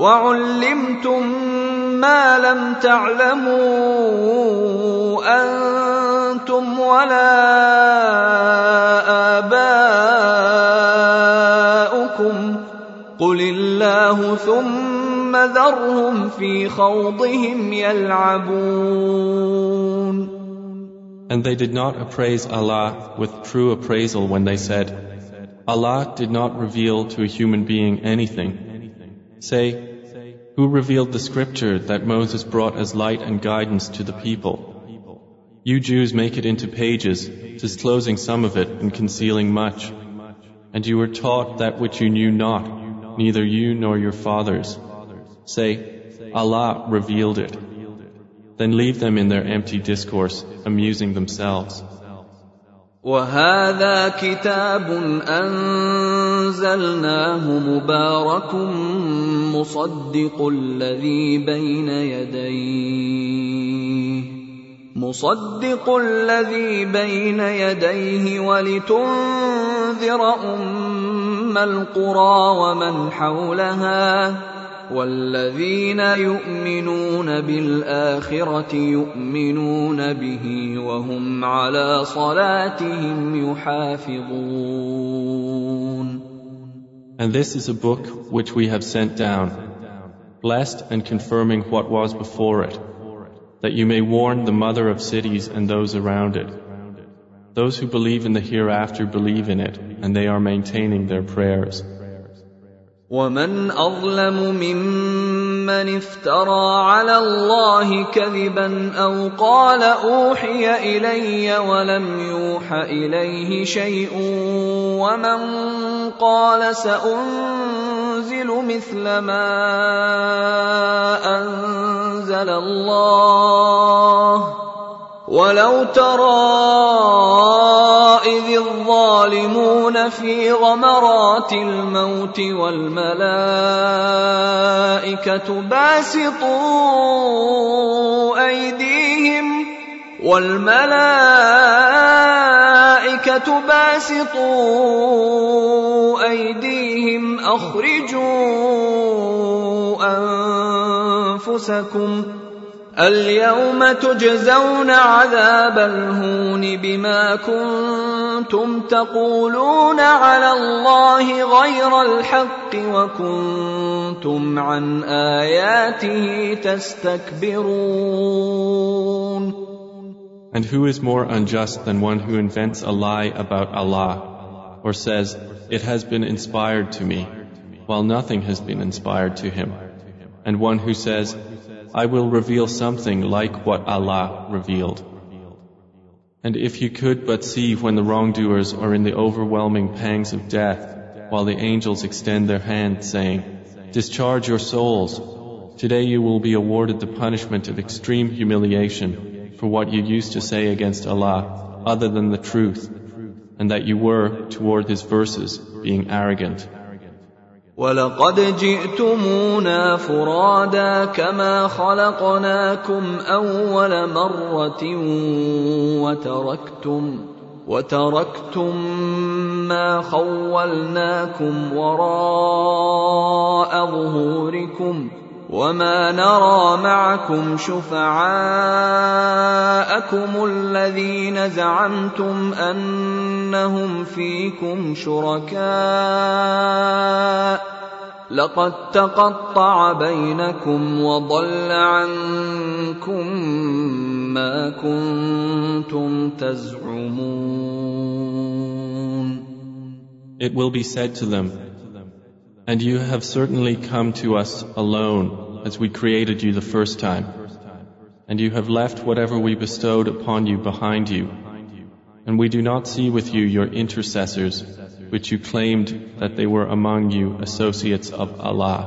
وعلمتم ما لم تعلموا أنتم ولا اباؤكم قل الله ثم ذرهم في خوضهم يلعبون And they did not appraise Allah with true appraisal when they said, Allah did not reveal to a human being anything. Say, who revealed the scripture that Moses brought as light and guidance to the people? You Jews make it into pages, disclosing some of it and concealing much. And you were taught that which you knew not, neither you nor your fathers. Say, Allah revealed it. Then leave them in their empty discourse, amusing themselves. وهذا كتاب انزلناه مبارك مصدق الذي بين يديه. مصدق الذي بين يديه ولتنذر أم القرى ومن حولها. والذين يؤمنون بالآخرة يؤمنون به وهم على صلاتهم يحافظون. And this is a book which we have sent down, blessed and confirming what was before it, that you may warn the mother of cities and those around it. Those who believe in the hereafter believe in it, and they are maintaining their prayers. ومن اظلم ممن افترى على الله كذبا أو قال أوحي إلي ولم يوح إليه شيء ومن قال سأنزل مثل ما أنزل الله ولو ترى إذ الظالمون في غمرات الموت والملائكة باسطوا أيديهم والملائكة باسطوا أيديهم أخرجوا أنفسكم اليوم تجزون عذاب الهون بما كنتم تقولون على الله غير الحق وكنتم عن اياته تستكبرون And who is more unjust than one who invents a lie about Allah or says, It has been inspired to me, while nothing has been inspired to him, and one who says, I will reveal something like what Allah revealed. And if you could but see when the wrongdoers are in the overwhelming pangs of death, while the angels extend their hand, saying, Discharge your souls. Today you will be awarded the punishment of extreme humiliation for what you used to say against Allah, other than the truth, and that you were, toward his verses, being arrogant. ولقد جئتمونا فرادا كما خلقناكم اول مره وتركتم وتركتم ما خولناكم وراء ظهوركم وما نرى معكم شفعاءكم الذين زعمتم انهم فيكم شركاء لقد تقطع بينكم وضل عنكم ما كنتم تزعمون It will be said to them, And you have certainly come to us alone as we created you the first time. And you have left whatever we bestowed upon you behind you. And we do not see with you your intercessors, which you claimed that they were among you associates of Allah.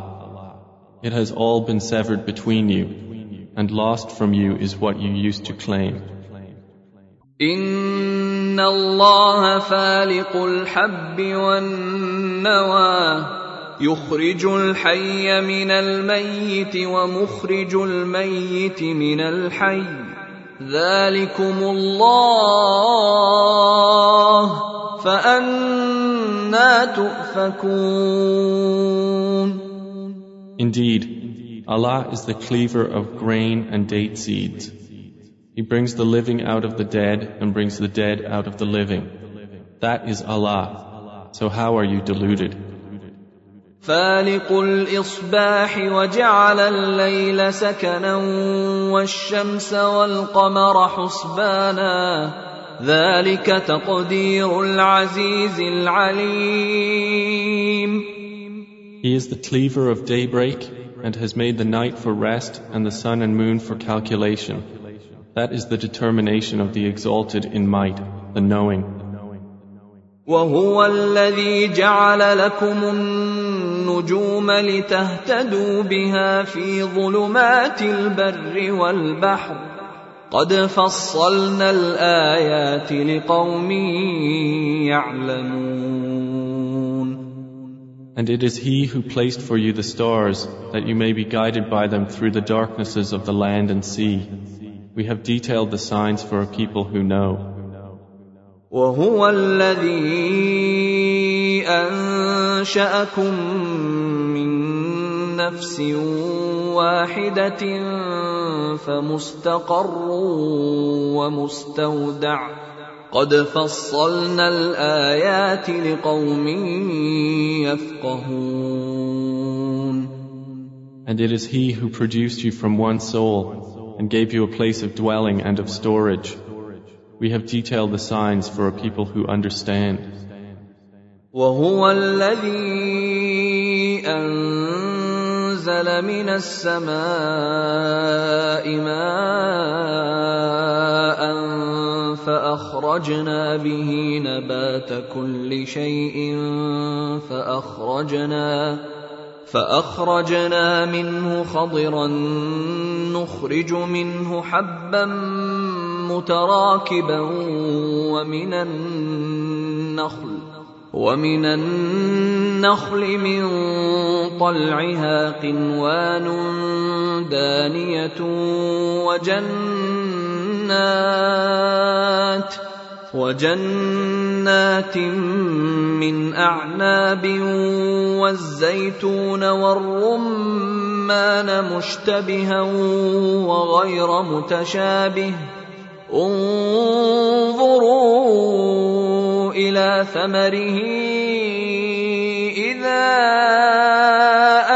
It has all been severed between you, and lost from you is what you used to claim. إن الله فالق الحب والنوى يخرج الحي من الميت ومخرج الميت من الحي ذلكم الله فأنا تؤفكون Indeed, Allah is the cleaver of grain and date seeds. He brings the living out of the dead and brings the dead out of the living. That is Allah. So how are you deluded? فالق الاصباح وجعل الليل سكنا والشمس والقمر حسبانا ذلك تقدير العزيز العليم He is the cleaver of daybreak and has made the night for rest and the sun and moon for calculation. That is the determination of the exalted in might, the knowing. وهو الذي جعل لكم النجوم لتهتدوا بها في ظلمات البر والبحر قد فصلنا الايات لقوم يعلمون And it is He who placed for you the stars, that you may be guided by them through the darknesses of the land and sea. We have detailed the signs for a people who know. وهو الذي انشاكم من نفس واحدة فمستقر ومستودع قد فصلنا الايات لقوم يفقهون And it is He who produced you from one soul and gave you a place of dwelling and of storage. We have detailed the signs for a people who understand. وهو الذي انزل من السماء ماء فاخرجنا به نبات كل شيء فاخرجنا فاخرجنا منه خضرا نخرج منه حبا متراكبا ومن النخل ومن النخل من طلعها قنوان دانية وجنات وجنات من أعناب والزيتون والرمان مشتبها وغير متشابه. انظروا إلى ثمره اذا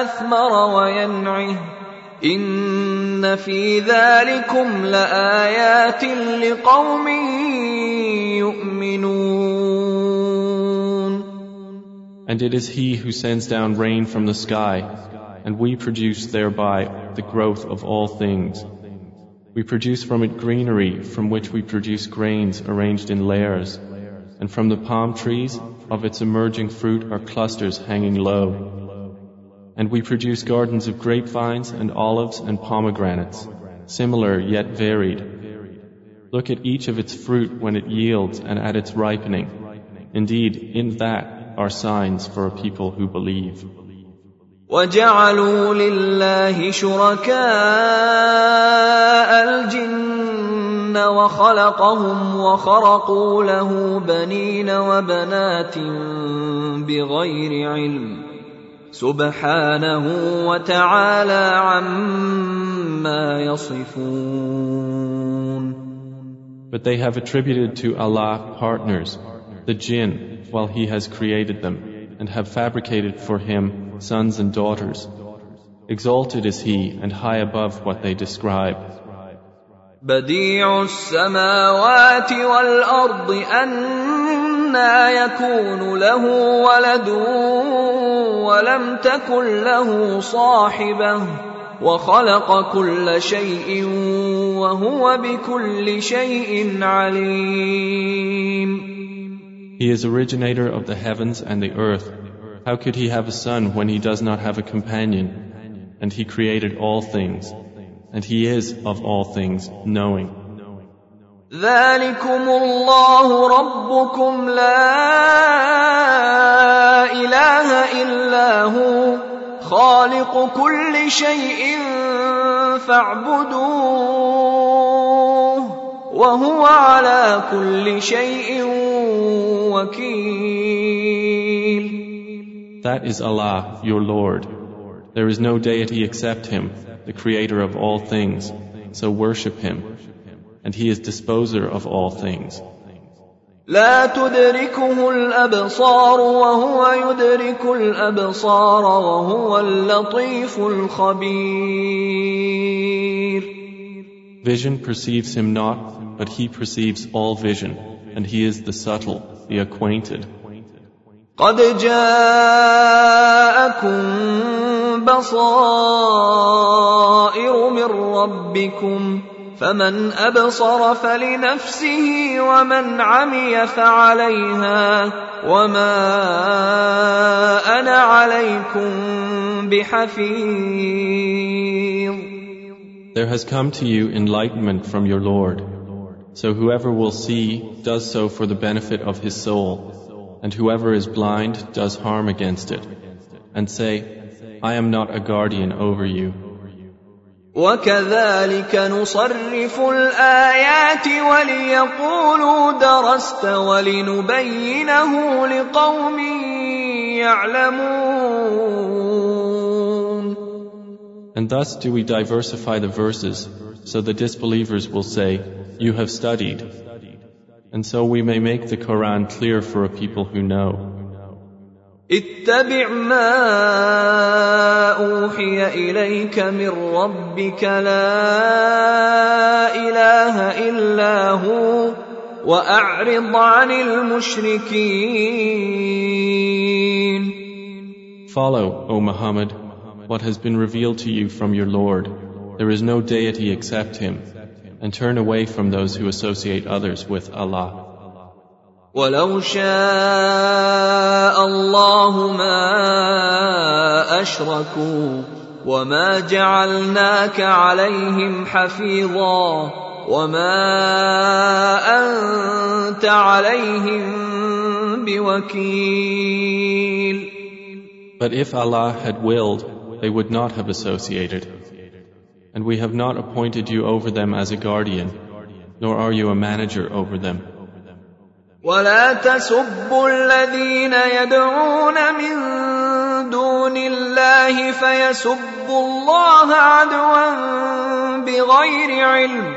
اثمر وينعه ان في ذلكم لايات لقوم يؤمنون And it is He who sends down rain from the sky, and we produce thereby the growth of all things. We produce from it greenery from which we produce grains arranged in layers, and from the palm trees of its emerging fruit are clusters hanging low. And we produce gardens of grapevines and olives and pomegranates, similar yet varied. Look at each of its fruit when it yields and at its ripening. Indeed, in that are signs for a people who believe. وجعلوا لله شركاء الجن وخلقهم وخرقوا له بنين وبنات بغير علم سبحانه وتعالى عما يصفون. But they have attributed to Allah partners, the jinn, while He has created them, and have fabricated for Him sons and daughters. Exalted is He and high above what they describe. بديع السماوات والأرض أنا يكون له ولد ولم تكن له صاحبة وخلق كل شيء وهو بكل شيء عليم He is originator of the heavens and the earth how could he have a son when he does not have a companion? And he created all things. And he is of all things knowing. ذلكم الله ربكم لا إله إلا هو خالق كل شيء فاعبدوه وهو على كل شيء وكيل That is Allah, your Lord. There is no deity except Him, the Creator of all things, so worship Him. And He is disposer of all things. لا تدركه الأبصار وهو يدرك الأبصار وهو اللطيف الخبير Vision perceives him not, but he perceives all vision, and he is the subtle, the acquainted. قد جاءكم بصائر من ربكم فمن ابصر فلنفسه ومن عمي فعليها وما انا عليكم بحفيظ There has come to you enlightenment from your Lord. So whoever will see does so for the benefit of his soul and whoever is blind does harm against it. And say, I am not a guardian over you. وكذلك نصرف الآيات وليقولوا درست ولنبينه لقوم يعلمون And thus do we diversify the verses, so the disbelievers will say, You have studied, and so we may make the Quran clear for a people who know. اتبع ما اوحي اليك من ربك لا اله الا هو واعرض عن المشركين Follow, O Muhammad, what has been revealed to you from your Lord. There is no deity except Him. and turn away from those who associate others with Allah. ولو شاء الله ما أشركوا وما جعلناك عليهم حفيظا وما أنت عليهم بوكيل But if Allah had willed, they would not have associated. And we have not appointed you over them as a guardian, nor are you a manager over them. ولا تسبوا الذين يدعون من دون الله فيسبوا الله عدوا بغير علم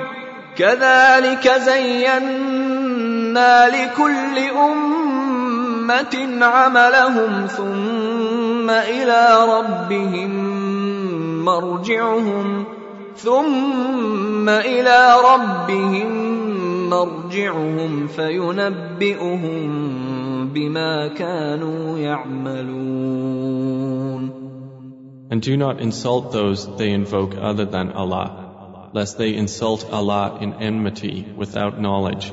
كذلك زينا لكل امه عملهم ثم الى ربهم مرجعهم ثم الى ربهم مرجعهم فينبئهم بما كانوا يعملون And do not insult those they invoke other than Allah, lest they insult Allah in enmity without knowledge.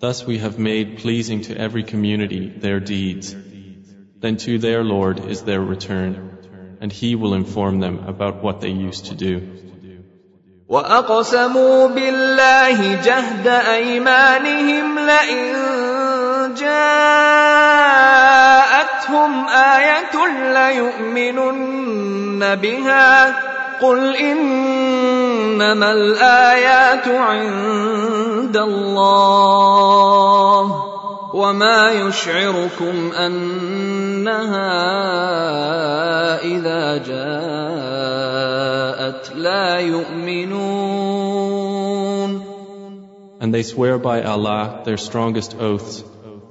Thus we have made pleasing to every community their deeds. Then to their Lord is their return, and He will inform them about what they used to do. واقسموا بالله جهد ايمانهم لئن جاءتهم ايه ليؤمنن بها قل انما الايات عند الله وما يشعركم انها اذا جاءت لا يؤمنون And they swear by Allah their strongest oaths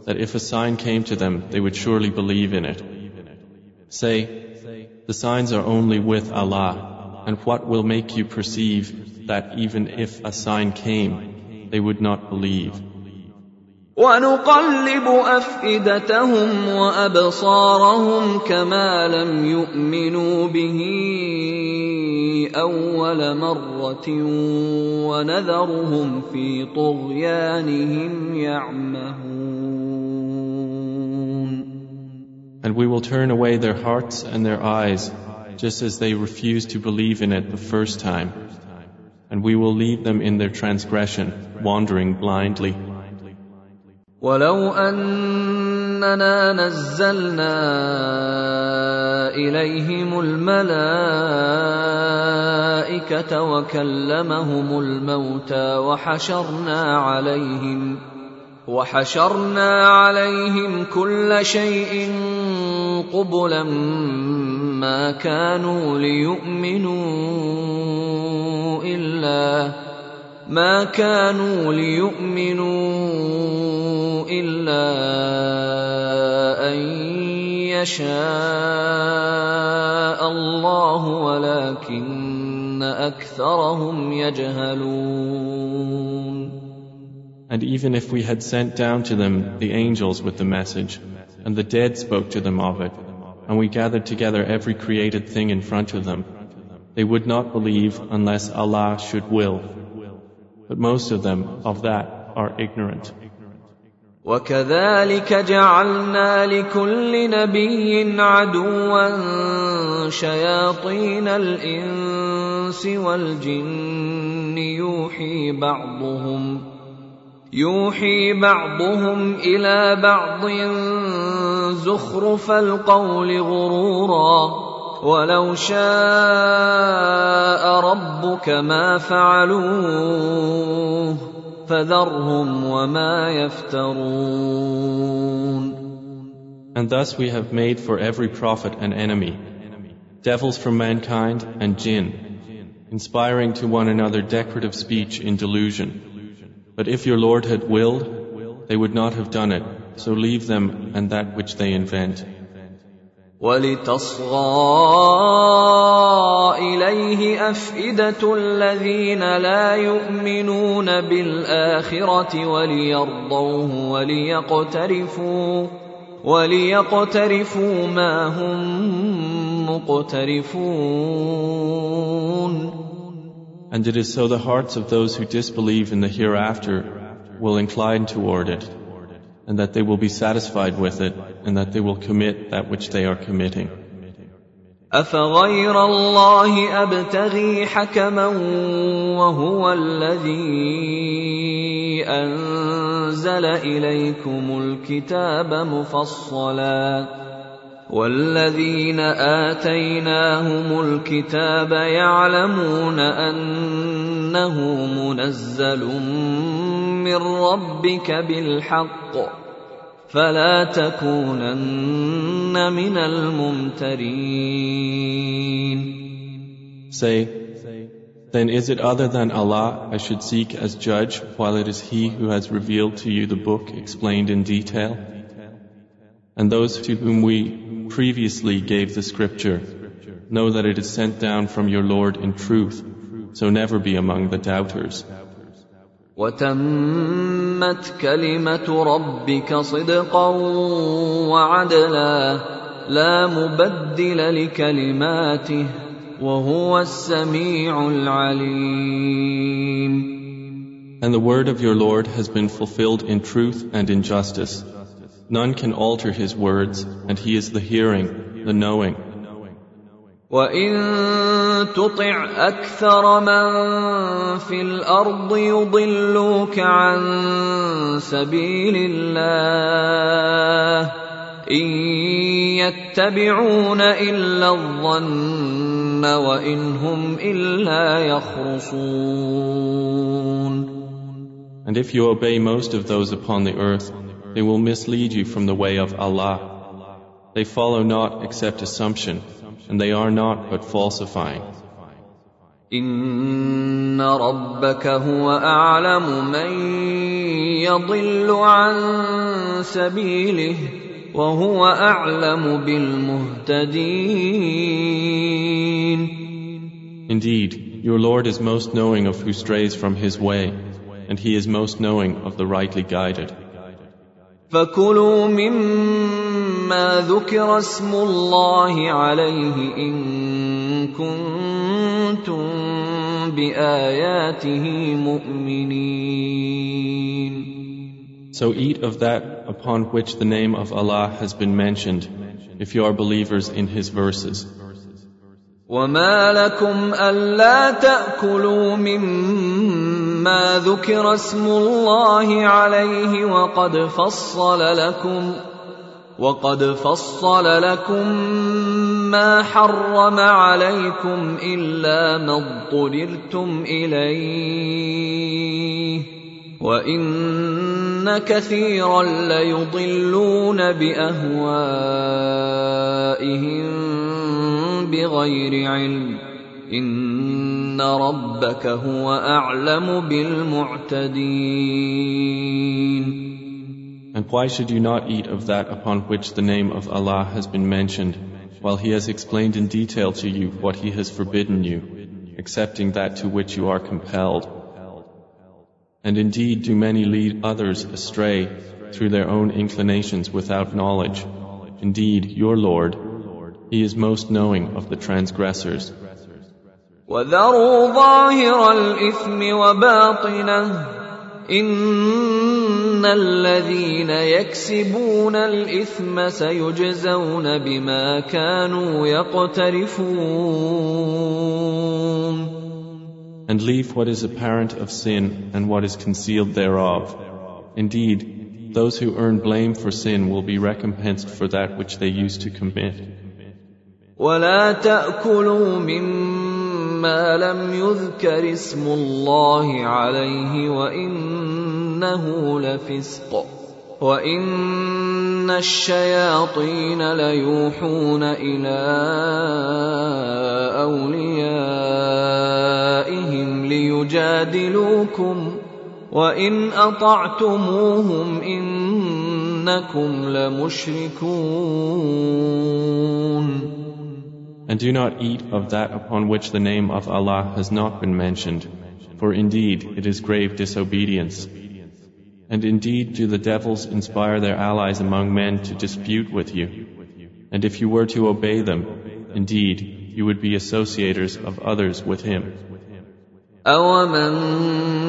that if a sign came to them, they would surely believe in it. Say, the signs are only with Allah, and what will make you perceive that even if a sign came, they would not believe? ونقلب افئدتهم وابصارهم كما لم يؤمنوا به اول مره ونذرهم في طغيانهم يعمهون And we will turn away their hearts and their eyes, just as they refused to believe in it the first time. And we will leave them in their transgression, wandering blindly. ولو أننا نزلنا إليهم الملائكة وكلمهم الموتى وحشرنا عليهم وحشرنا عليهم كل شيء قبلا ما كانوا ليؤمنوا إلا ما كانوا ليؤمنوا الا ان يشاء الله ولكن اكثرهم يجهلون And even if we had sent down to them the angels with the message, and the dead spoke to them of it, and we gathered together every created thing in front of them, they would not believe unless Allah should will. But most of them of that are ignorant. وكذلك جعلنا لكل نبي عدوا شياطين الإنس والجن يوحي بعضهم يوحي بعضهم إلى بعض زخرف القول غرورا ولو شاء ربك ما فعلوه فذرهم وما يفترون And thus we have made for every prophet an enemy, devils from mankind and jinn, inspiring to one another decorative speech in delusion. But if your Lord had willed, they would not have done it, so leave them and that which they invent. ولتصغى إليه أفئدة الذين لا يؤمنون بالآخرة وليرضوه وليقترفوا وليقترفوا ما هم مقترفون. And it is so the hearts of those who disbelieve in the hereafter will incline toward it, and that they will be satisfied with it, and that they will commit that which they are committing. افغير الله ابتغي حكما وهو الذي انزل اليكم الكتاب مفصلا والذين اتيناهم الكتاب يعلمون انه منزل من ربك بالحق فلا تكونن من الممترين Say, then is it other than Allah I should seek as judge while it is He who has revealed to you the book explained in detail? And those to whom we previously gave the scripture know that it is sent down from your Lord in truth, so never be among the doubters. وتمت كلمه ربك صدقا وعدلا لا مبدل لكلماته وهو السميع العليم And the word of your Lord has been fulfilled in truth and in justice. None can alter his words, and he is the hearing, the knowing. وان تطع اكثر من في الارض يضلوك عن سبيل الله ان يتبعون الا الظن وان هم الا يخرصون And if you obey most of those upon the earth, they will mislead you from the way of Allah. They follow not except assumption, and they are not but falsifying. ان ربك هو اعلم من يضل عن سبيله وهو اعلم بالمهتدين Indeed, your Lord is most knowing of who strays from his way, and he is most knowing of the rightly guided. فكلوا مما ذكر اسم الله عليه ان كنتم باياته مؤمنين So eat of that upon which the name of Allah has been mentioned, if you are believers in His verses. وما لكم الا تاكلوا مما ذكر اسم الله عليه وقد فصل لكم وقد فصل لكم ما حرم عليكم الا ما اضطررتم اليه وان كثيرا ليضلون باهوائهم بغير علم ان ربك هو اعلم بالمعتدين And why should you not eat of that upon which the name of Allah has been mentioned, while He has explained in detail to you what He has forbidden you, excepting that to which you are compelled? And indeed do many lead others astray through their own inclinations without knowledge. Indeed, your Lord, He is most knowing of the transgressors. وذروا ظاهر الاثم وباطنه ان الذين يكسبون الاثم سيجزون بما كانوا يقترفون And leave what is apparent of sin and what is concealed thereof. Indeed, those who earn blame for sin will be recompensed for that which they used to commit. ولا تاكلوا مما لم يذكر اسم الله عليه وإنه لفسق وإن الشياطين ليوحون إلى أوليائهم ليجادلوكم وإن أطعتموهم إنكم لمشركون And do not eat of that upon which the name of Allah has not been mentioned, for indeed it is grave disobedience. And indeed do the devils inspire their allies among men to dispute with you. And if you were to obey them, indeed you would be associators of others with him. أَوَمَنْ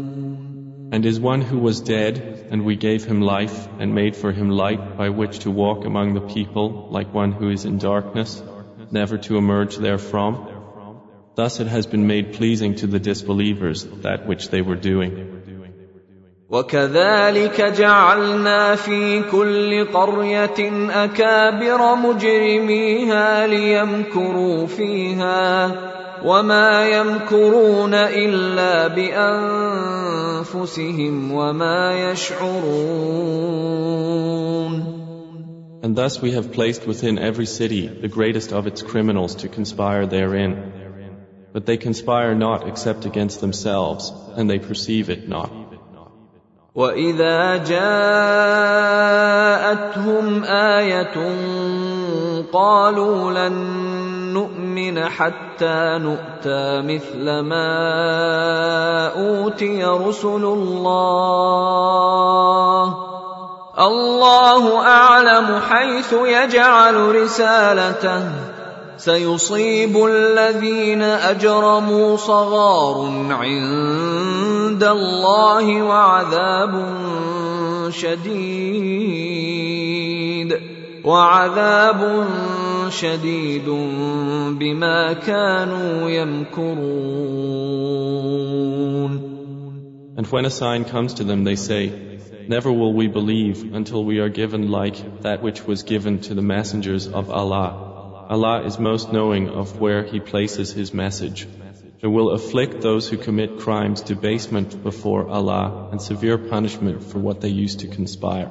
And is one who was dead, and we gave him life, and made for him light by which to walk among the people, like one who is in darkness, never to emerge therefrom? Thus it has been made pleasing to the disbelievers that which they were doing. وكذلك جعلنا في كل قرية أكابر مجرميها ليمكروا فيها وما يمكرون إلا بأنفسهم وما يشعرون And thus we have placed within every city the greatest of its criminals to conspire therein. But they conspire not except against themselves, and they perceive it not. واذا جاءتهم ايه قالوا لن نؤمن حتى نؤتى مثل ما أوتي رسل الله. الله أعلم حيث يجعل رسالته. سيصيب الذين أجرموا صغار عند الله وعذاب شديد. وعذاب شديد بما كانوا يمكرون And when a sign comes to them, they say, Never will we believe until we are given like that which was given to the messengers of Allah. Allah is most knowing of where He places His message. It will afflict those who commit crimes debasement before Allah and severe punishment for what they used to conspire.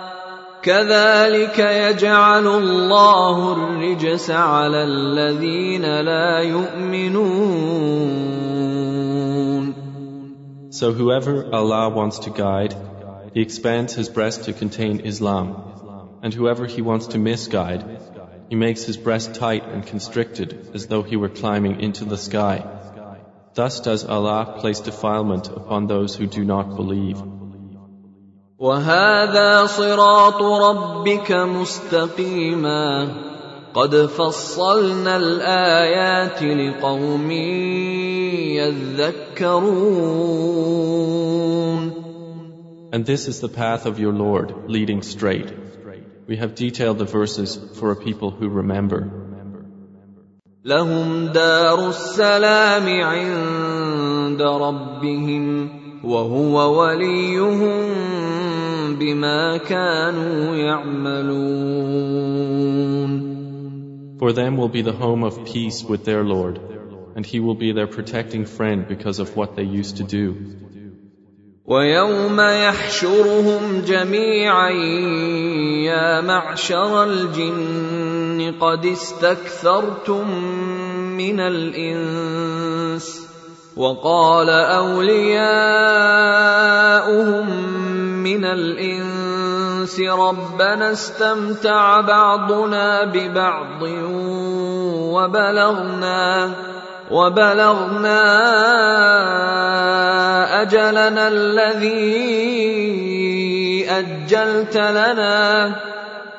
كذلك يجعل الله الرجس على الذين لا يؤمنون So whoever Allah wants to guide, He expands his breast to contain Islam. And whoever He wants to misguide, He makes his breast tight and constricted as though he were climbing into the sky. Thus does Allah place defilement upon those who do not believe. وهذا صراط ربك مستقيما قد فصلنا الايات لقوم يذكرون And this is the path of your Lord, leading straight. We have detailed the verses for a people who remember. لهم دار السلام عند ربهم وهو وليهم بما كانوا يعملون For them will be the home of peace with their Lord, and He will be their protecting friend because of what they used to do. ويوم يحشرهم جميعا يا معشر الجن قد استكثرتم من الانس وقال أولياؤهم من الإنس ربنا استمتع بعضنا ببعض وبلغنا وبلغنا أجلنا الذي أجلت لنا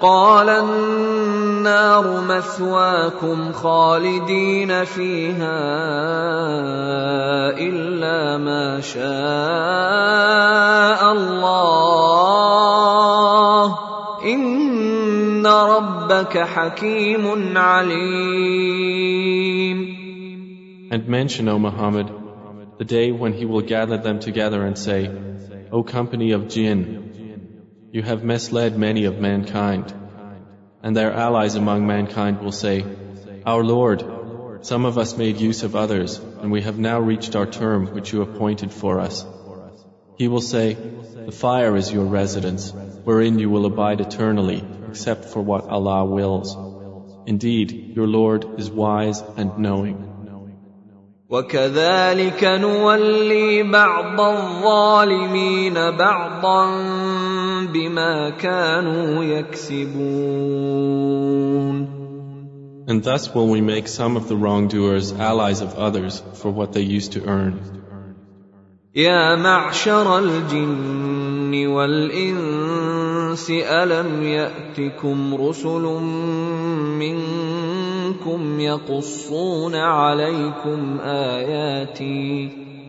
قال النار مثواكم خالدين فيها الا ما شاء الله ان ربك حكيم عليم And mention, O Muhammad, the day when He will gather them together and say, O company of jinn, you have misled many of mankind. And their allies among mankind will say, Our Lord, some of us made use of others, and we have now reached our term which you appointed for us. He will say, The fire is your residence, wherein you will abide eternally, except for what Allah wills. Indeed, your Lord is wise and knowing. وكذلك نولي بعض الظالمين بعضا بما كانوا يكسبون And thus will we make some of the wrongdoers allies of others for what they used to earn. يا معشر الجن والإنس ألم يأتكم رسل منكم يقصون عليكم آياتي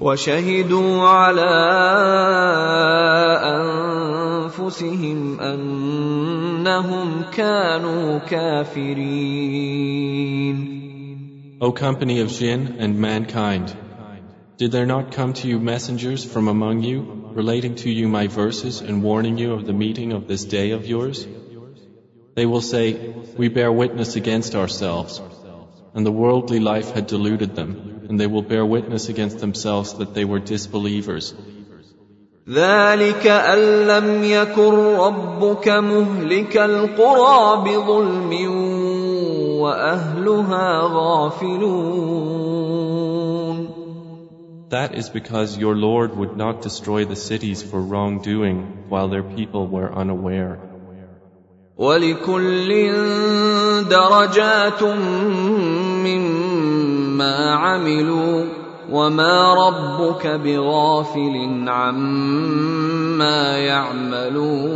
وشهدوا على انفسهم انهم كانوا كافرين O company of jinn and mankind, did there not come to you messengers from among you, relating to you my verses and warning you of the meeting of this day of yours? They will say, We bear witness against ourselves. And the worldly life had deluded them, and they will bear witness against themselves that they were disbelievers. ذلك أن لم يكن ربك مهلك القرى بظلم وأهلها غافلون That is because your Lord would not destroy the cities for wrongdoing while their people were unaware. ولكل درجات مما عملوا وما ربك بغافل عما يعملون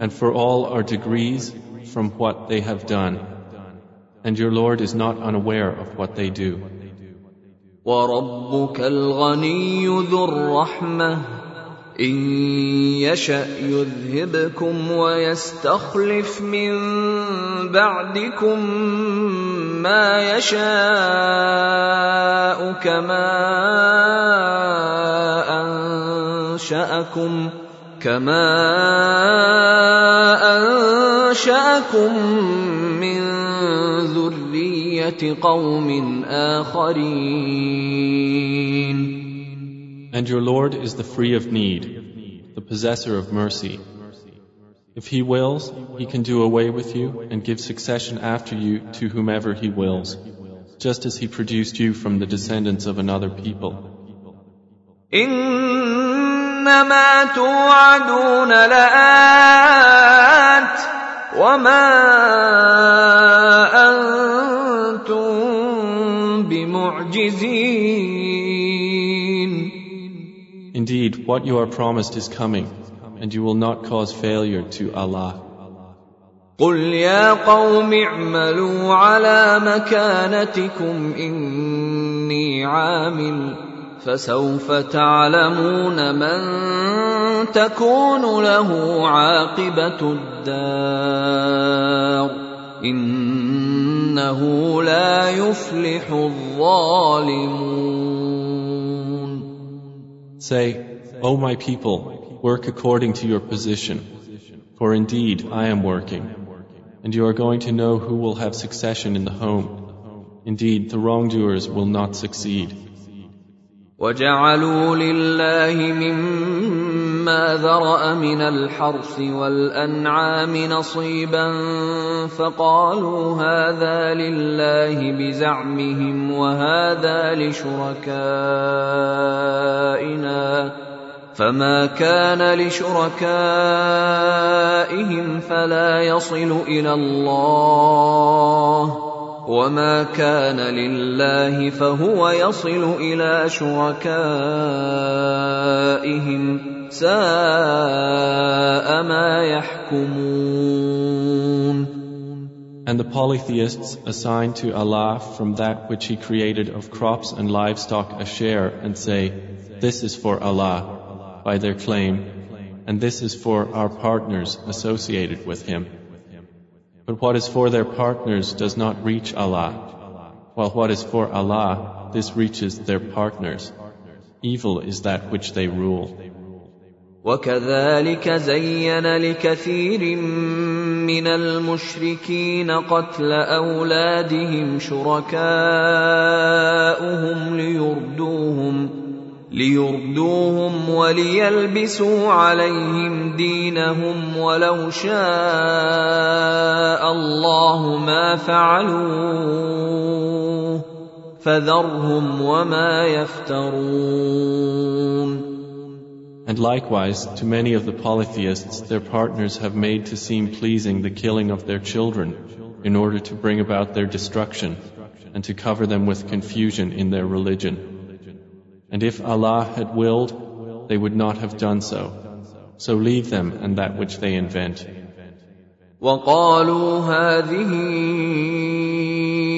And for all are degrees from what they have done. And your Lord is not unaware of what they do. وربك الغني ذو الرحمه إن يشأ يذهبكم ويستخلف من بعدكم ما يشاء كما أنشأكم كما أنشأكم من ذرية قوم آخرين. And your Lord is the free of need, the possessor of mercy. If He wills, He can do away with you and give succession after you to whomever He wills, just as He produced you from the descendants of another people. إنما توعدون لآت وما أنتم بمعجزين Indeed, what you are promised is coming, and you will not cause failure to Allah. قل يا قوم اعملوا على مكانتكم إني عامل فسوف تعلمون من تكون له عاقبة الدار إنه لا يفلح الظالمون Say, O my people, work according to your position, for indeed I am working, and you are going to know who will have succession in the home. Indeed, the wrongdoers will not succeed. وجعلوا لله مما ذرأ من الحرث والأنعام نصيبا فقالوا هذا لله بزعمهم وهذا لشركائنا فما كان لشركائهم فلا يصل إلى الله وما كان لله فهو يصل إلى شركائهم ساء ما يحكمون And the polytheists assign to Allah from that which He created of crops and livestock a share and say, This is for Allah, by their claim, and this is for our partners associated with Him. But what is for their partners does not reach Allah, while what is for Allah, this reaches their partners. Evil is that which they rule. وكذلك زين لكثير من المشركين قتل أولادهم شركاؤهم ليردوهم ليردوهم وليلبسوا عليهم دينهم ولو شاء الله ما فعلوه فذرهم وما يفترون. And likewise, to many of the polytheists, their partners have made to seem pleasing the killing of their children in order to bring about their destruction and to cover them with confusion in their religion. And if Allah had willed, they would not have done so. So leave them and that which they invent. وقالوا هذه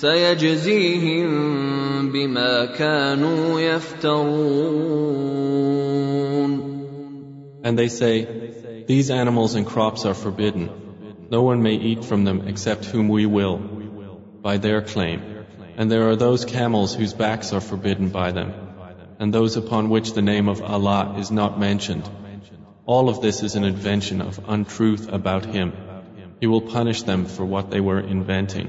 سيجزيهم بما كانوا يفترون And they say, These animals and crops are forbidden. No one may eat from them except whom we will, by their claim. And there are those camels whose backs are forbidden by them, and those upon which the name of Allah is not mentioned. All of this is an invention of untruth about Him. He will punish them for what they were inventing.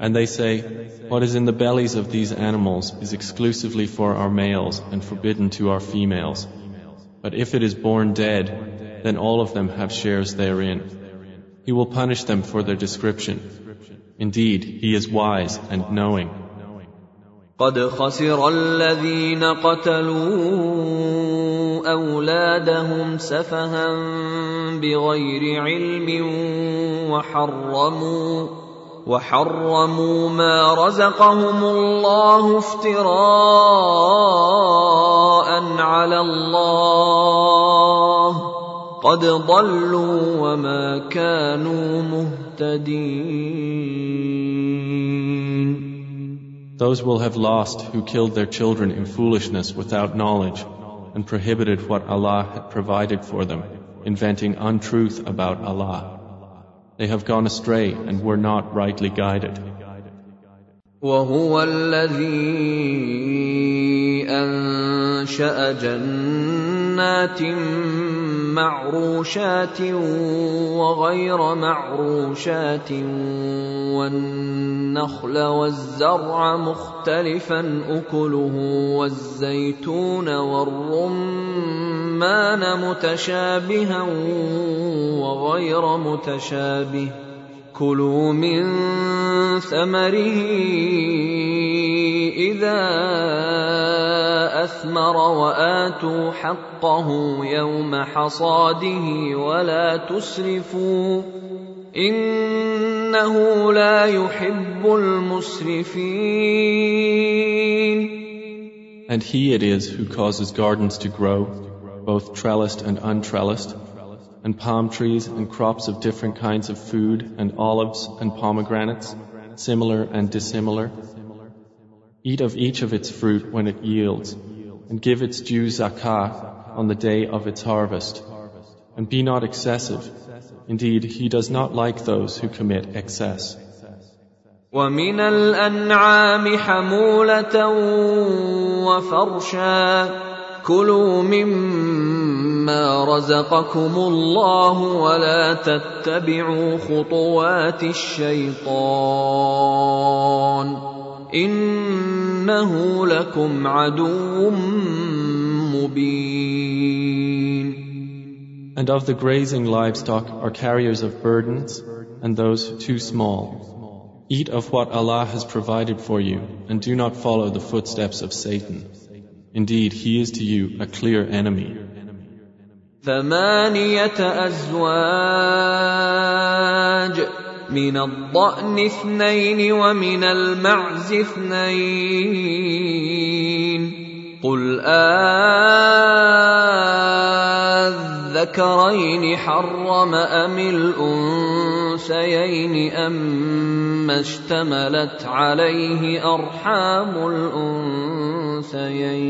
And they say, What is in the bellies of these animals is exclusively for our males and forbidden to our females. But if it is born dead, then all of them have shares therein. He will punish them for their description. Indeed, He is wise and knowing. قد خسر الذين قتلوا اولادهم سفها بغير علم وحرموا وحرموا ما رزقهم الله افتراء على الله قد ضلوا وما كانوا مهتدين Those will have lost who killed their children in foolishness without knowledge and prohibited what Allah had provided for them, inventing untruth about Allah. They have gone astray and were not rightly guided. وهو الذي انشا جنات معروشات وغير معروشات والنخل والزرع مختلفا اكله والزيتون والرمان متشابها وغير متشابه. كلوا من ثمره إذا أثمر وآتوا حقه يوم حصاده ولا تسرفوا. إنه لا يحب المسرفين. And He it is who causes gardens to grow, both trellised and untrellised, and palm trees and crops of different kinds of food, and olives and pomegranates, similar and dissimilar. Eat of each of its fruit when it yields, and give its due zakah on the day of its harvest. And be not excessive. Indeed, He does not like those who commit excess. ومن الانعام حموله وفرشا كلوا مما رزقكم الله ولا تتبعوا خطوات الشيطان انه لكم عدو مبين And of the grazing livestock are carriers of burdens and those too small. Eat of what Allah has provided for you and do not follow the footsteps of Satan. Indeed, he is to you a clear enemy. ثمانية أزواج من الضأن اثنين ومن المعز اثنين قل آذكرين حرم أم الأنثيين أما اشتملت عليه أرحام الأنثيين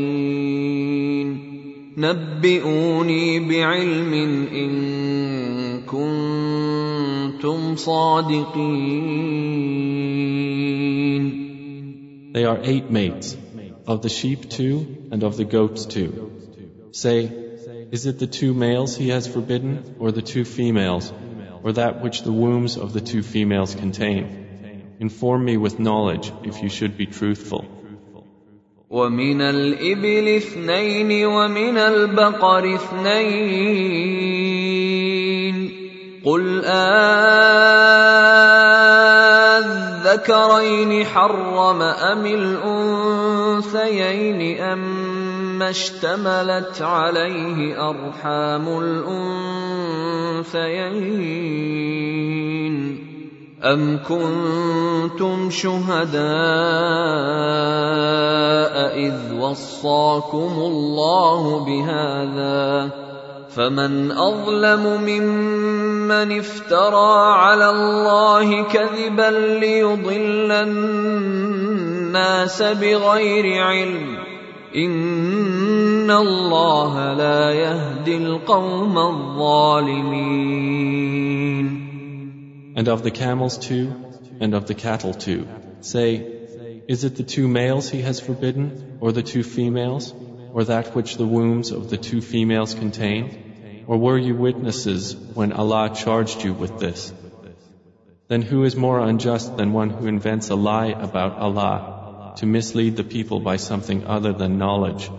نبئوني بعلم إن كنتم صادقين They are eight mates, of the sheep two and of the goats two. Say, is it the two males he has forbidden, or the two females, or that which the wombs of the two females contain? Inform me with knowledge if you should be truthful. ومن الإبل اثنين ومن البقر اثنين قل أذكرين حرم أم الأنثيين أم اشتملت عليه أرحام الأنثيين. أم كنتم شهداء إذ وصاكم الله بهذا؟ فمن أظلم ممن افترى على الله كذبا ليضل الناس بغير علم. إن الله لا يهدي القوم الظالمين And of the camels too, and of the cattle too. Say, is it the two males he has forbidden, or the two females, or that which the wombs of the two females contain? Or were you witnesses when Allah charged you with this? Then who is more unjust than one who invents a lie about Allah to mislead the people by something other than knowledge?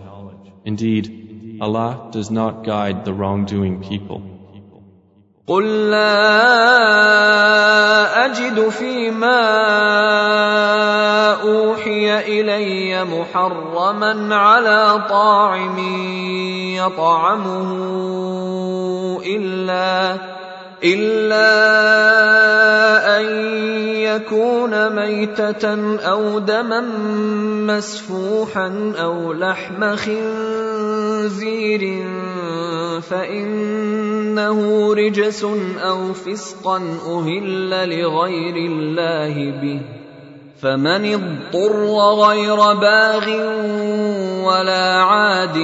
Indeed, Allah does not guide the wrongdoing people. قل لا اجد فيما اوحي الي محرما على طاعم يطعمه الا إلا أن يكون ميتة أو دما مسفوحا أو لحم خنزير فإنه رجس أو فسقا أهل لغير الله به. فمن اضطر غير باغ ولا عاد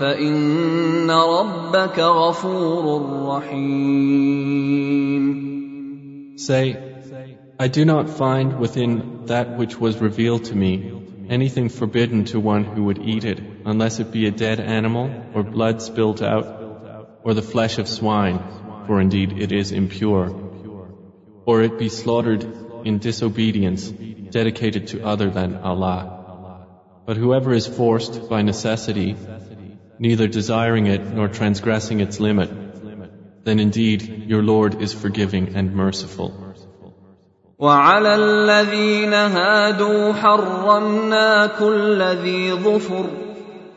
فان ربك غفور رحيم Say, I do not find within that which was revealed to me anything forbidden to one who would eat it, unless it be a dead animal, or blood spilt out, or the flesh of swine, for indeed it is impure, or it be slaughtered in disobedience, dedicated to other than Allah. But whoever is forced by necessity, neither desiring it nor transgressing its limit, then indeed your Lord is forgiving and merciful. وعلى الذين هادوا حرمنا كل ذي ظفر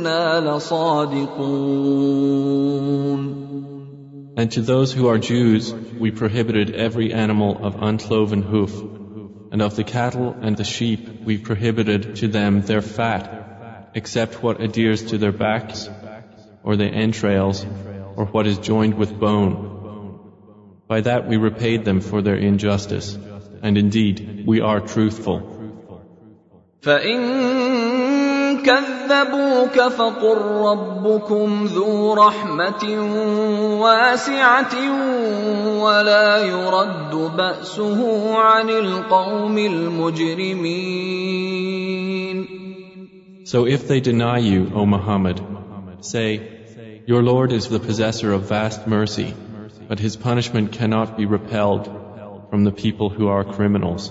وإنا لصادقون And to those who are Jews, we prohibited every animal of uncloven hoof, and of the cattle and the sheep we prohibited to them their fat, except what adheres to their backs, or the entrails, or what is joined with bone. By that we repaid them for their injustice, and indeed we are truthful. فإن كذبوك فقل ربكم ذو رحمة واسعة ولا يرد بأسه عن القوم المجرمين So if they deny you, O Muhammad, say, Your Lord is the possessor of vast mercy, but his punishment cannot be repelled from the people who are criminals.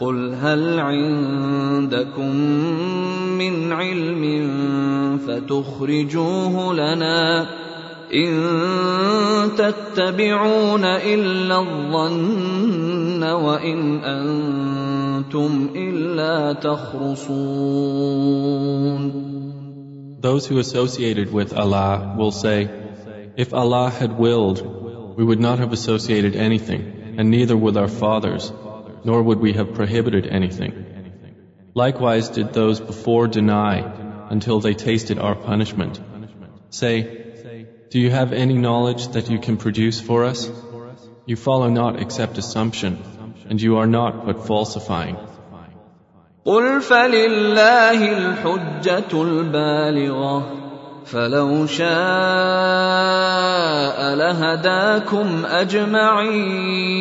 قل هل عندكم من علم فتخرجوه لنا ان تتبعون الا الظن وان أنتم الا تخرصون Those who associated with Allah will say, If Allah had willed, we would not have associated anything, and neither would our fathers, nor would we have prohibited anything. Likewise did those before deny until they tasted our punishment. Say, Do you have any knowledge that you can produce for us? You follow not except assumption, and you are not but falsifying. قل فلله الحجة البالغة فلو شاء لهداكم أجمعين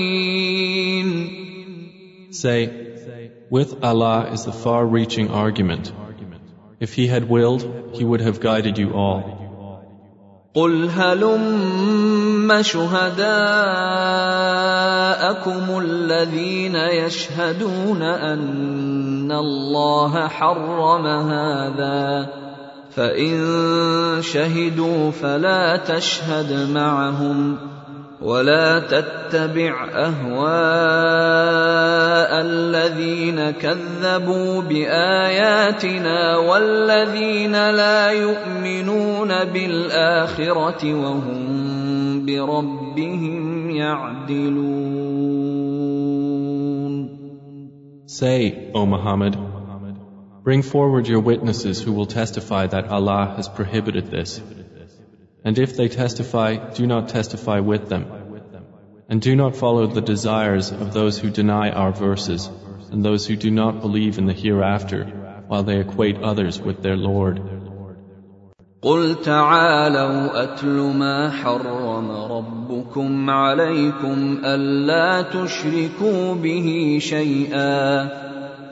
Say, with Allah is the far-reaching argument. If He had willed, He would have guided you all. قل هلم شهداءكم الذين يشهدون ان الله حرم هذا فان شهدوا فلا تشهد معهم ولا تتبع اهواء الذين كذبوا باياتنا والذين لا يؤمنون بالاخره وهم بربهم يعدلون Say, O Muhammad, bring forward your witnesses who will testify that Allah has prohibited this. And if they testify, do not testify with them. And do not follow the desires of those who deny our verses and those who do not believe in the hereafter while they equate others with their Lord. قل تعالوا اتل ما حرم ربكم عليكم الا تشركوا به شيئا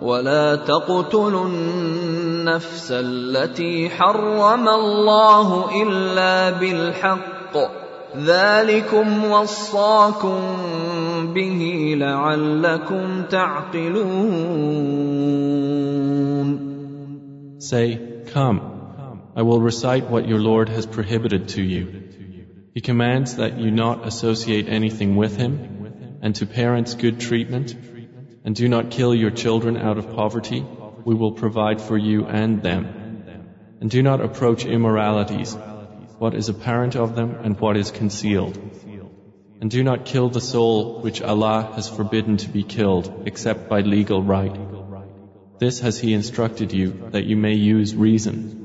ولا تقتلوا النفس التي حرم الله الا بالحق ذلكم وصاكم به لعلكم تعقلون Say, Come, I will recite what your Lord has prohibited to you. He commands that you not associate anything with Him, and to parents good treatment, and do not kill your children out of poverty, we will provide for you and them. And do not approach immoralities, what is apparent of them and what is concealed. And do not kill the soul which Allah has forbidden to be killed except by legal right. This has He instructed you that you may use reason.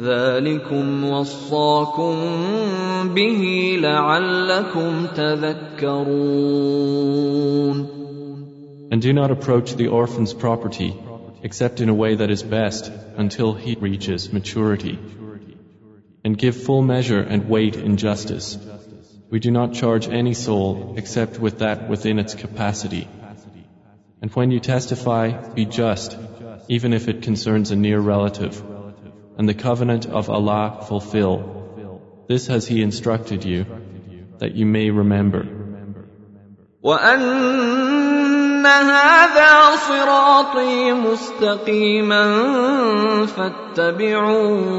ذلكم وصاكم به لعلكم تذكرون And do not approach the orphan's property except in a way that is best until he reaches maturity. And give full measure and weight in justice. We do not charge any soul except with that within its capacity. And when you testify, be just, even if it concerns a near relative. And the covenant of Allah fulfill. This has He instructed you, that you may remember. وان هذا صراطي مستقيما فاتبعوه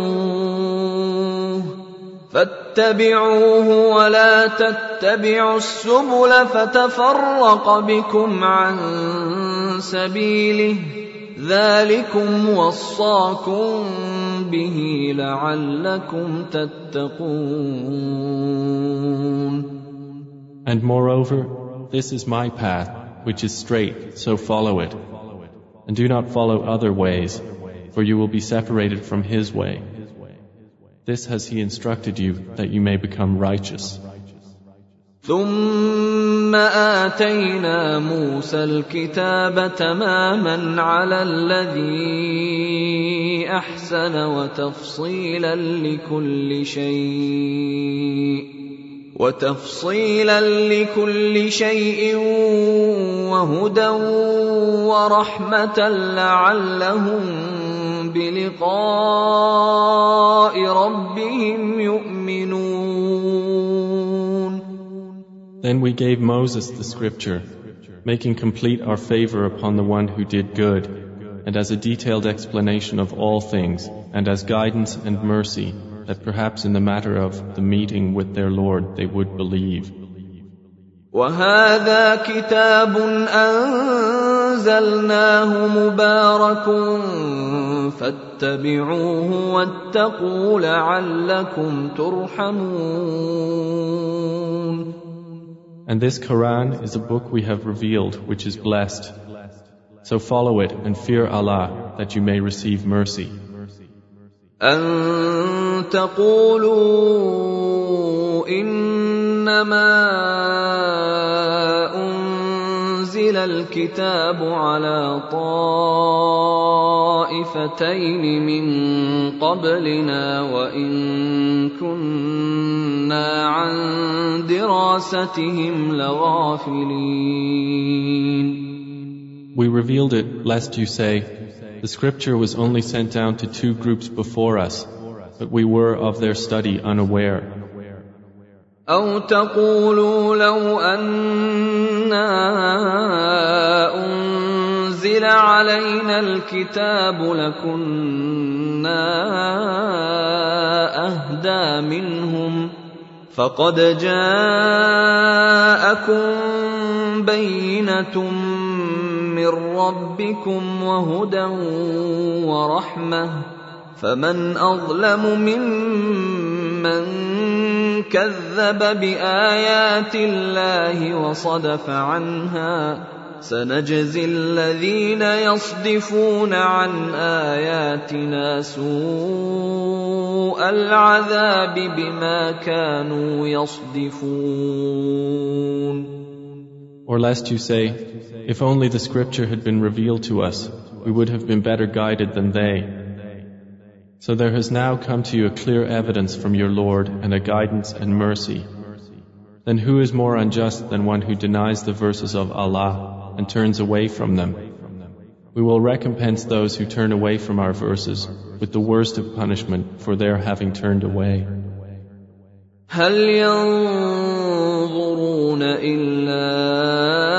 فاتبعوه ولا تتبعوا السبل فتفرق بكم عن سبيله ذلكم وصاكم به لعلكم تتقون And moreover, this is my path, which is straight, so follow it. And do not follow other ways, for you will be separated from his way. This has he instructed you that you may become righteous. ثم اتينا موسى الكتاب تماما على الذي احسن وتفصيلا لكل شيء وتفصيلا لكل شيء وهدى ورحمه لعلهم بلقاء ربهم يؤمنون Then we gave Moses the scripture, making complete our favor upon the one who did good, and as a detailed explanation of all things, and as guidance and mercy, that perhaps in the matter of the meeting with their Lord they would believe. وهذا كتاب انزلناه مبارك فاتبعوه واتقوا لعلكم ترحمون And this Quran is a book we have revealed which is blessed. So follow it and fear Allah that you may receive mercy. أن تقولوا إنما أنزل الكتاب على طائفتين من قبلنا وإن كنا عن دراستهم لغافلين We revealed it lest you say, The scripture was only sent down to two groups before us, but we were of their study unaware. أو تقولوا لو أنا أنزل علينا الكتاب لكنا أهدى منهم فقد جاءكم بينة من ربكم وهدى ورحمة فمن أظلم ممن كذب بآيات الله وصدف عنها سنجزي الذين يصدفون عن آياتنا سوء العذاب بما كانوا يصدفون. Or lest you say, If only the scripture had been revealed to us, we would have been better guided than they. So there has now come to you a clear evidence from your Lord and a guidance and mercy. Then who is more unjust than one who denies the verses of Allah and turns away from them? We will recompense those who turn away from our verses with the worst of punishment for their having turned away. هل ينظرون إلا أن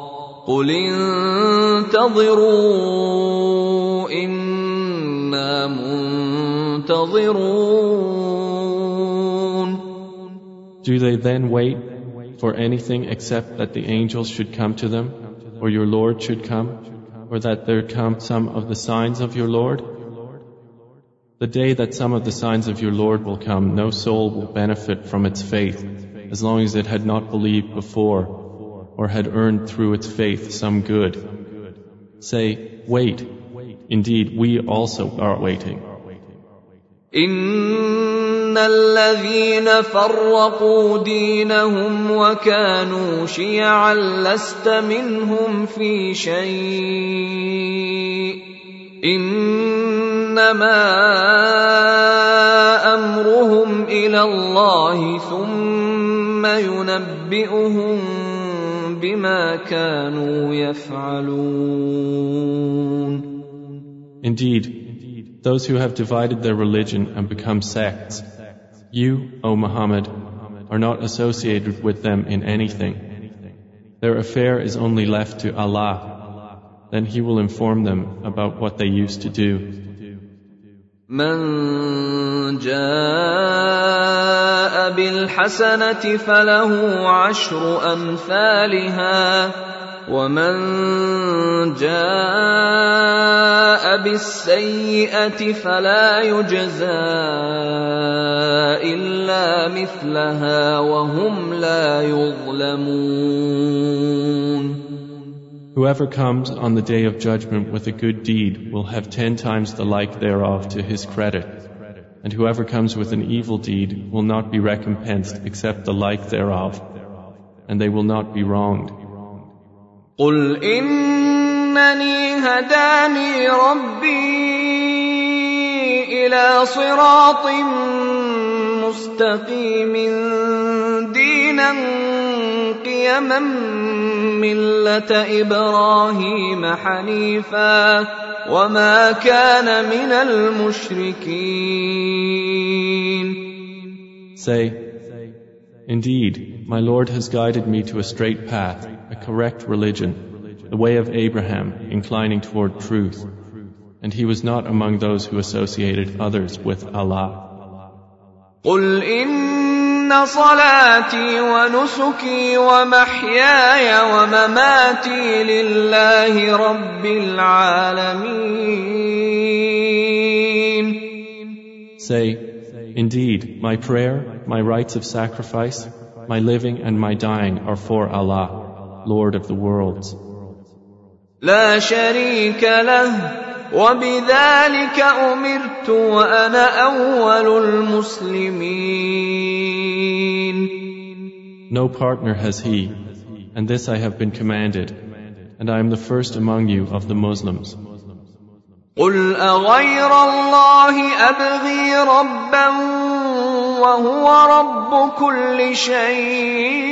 قل انتظروا إنا منتظرون Do they then wait for anything except that the angels should come to them, or your Lord should come, or that there come some of the signs of your Lord? The day that some of the signs of your Lord will come, no soul will benefit from its faith, as long as it had not believed before, or had earned through its faith some good. Say, wait. Indeed, we also are waiting. إن الذين فرقوا دينهم وكانوا شيعا لست منهم في شيء إن انما امرهم الى الله ثم ينبئهم بما كانوا يفعلون Indeed, those who have divided their religion and become sects, you, O Muhammad, are not associated with them in anything. Their affair is only left to Allah. Then He will inform them about what they used to do. من جاء بالحسنة فله عشر أمثالها ومن جاء بالسيئة فلا يجزى إلا مثلها وهم لا يظلمون. Whoever comes on the day of judgment with a good deed will have ten times the like thereof to his credit. And whoever comes with an evil deed will not be recompensed except the like thereof, and they will not be wronged. قل انني هداني ربي الى صراط مستقيم دينا قيما مله ابراهيم حنيفا وما كان من المشركين Say, Indeed, my Lord has guided me to a straight path, a correct religion, the way of Abraham, inclining toward truth. And he was not among those who associated others with Allah. قل ان صلاتي ونسكي ومحياي ومماتي لله رب العالمين Say, Indeed, my prayer, my rites of sacrifice, my living and my dying are for Allah, Lord of the worlds. لا شريك له وبذلك امرت وأنا اول المسلمين No partner has he, and this I have been commanded, and I am the first among you of the Muslims. قل اغير الله ابغي ربا وهو رب كل شيء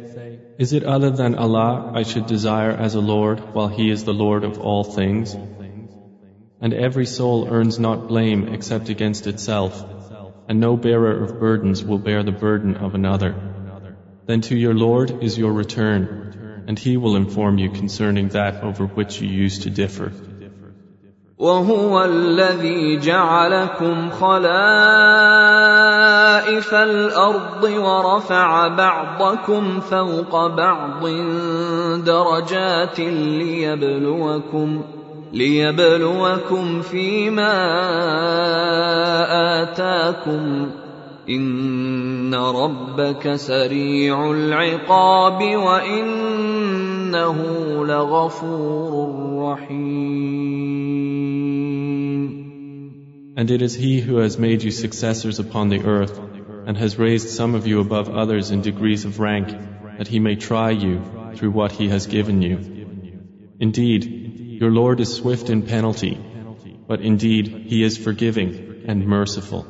Is it other than Allah I should desire as a Lord while He is the Lord of all things? And every soul earns not blame except against itself, and no bearer of burdens will bear the burden of another. Then to your Lord is your return, and He will inform you concerning that over which you used to differ. وهو الذي جعلكم خلائف الأرض ورفع بعضكم فوق بعض درجات ليبلوكم ليبلوكم فيما آتاكم إن ربك سريع العقاب وانه لغفور رحيم And it is He who has made you successors upon the earth, and has raised some of you above others in degrees of rank, that He may try you through what He has given you. Indeed, your Lord is swift in penalty, but indeed He is forgiving and merciful.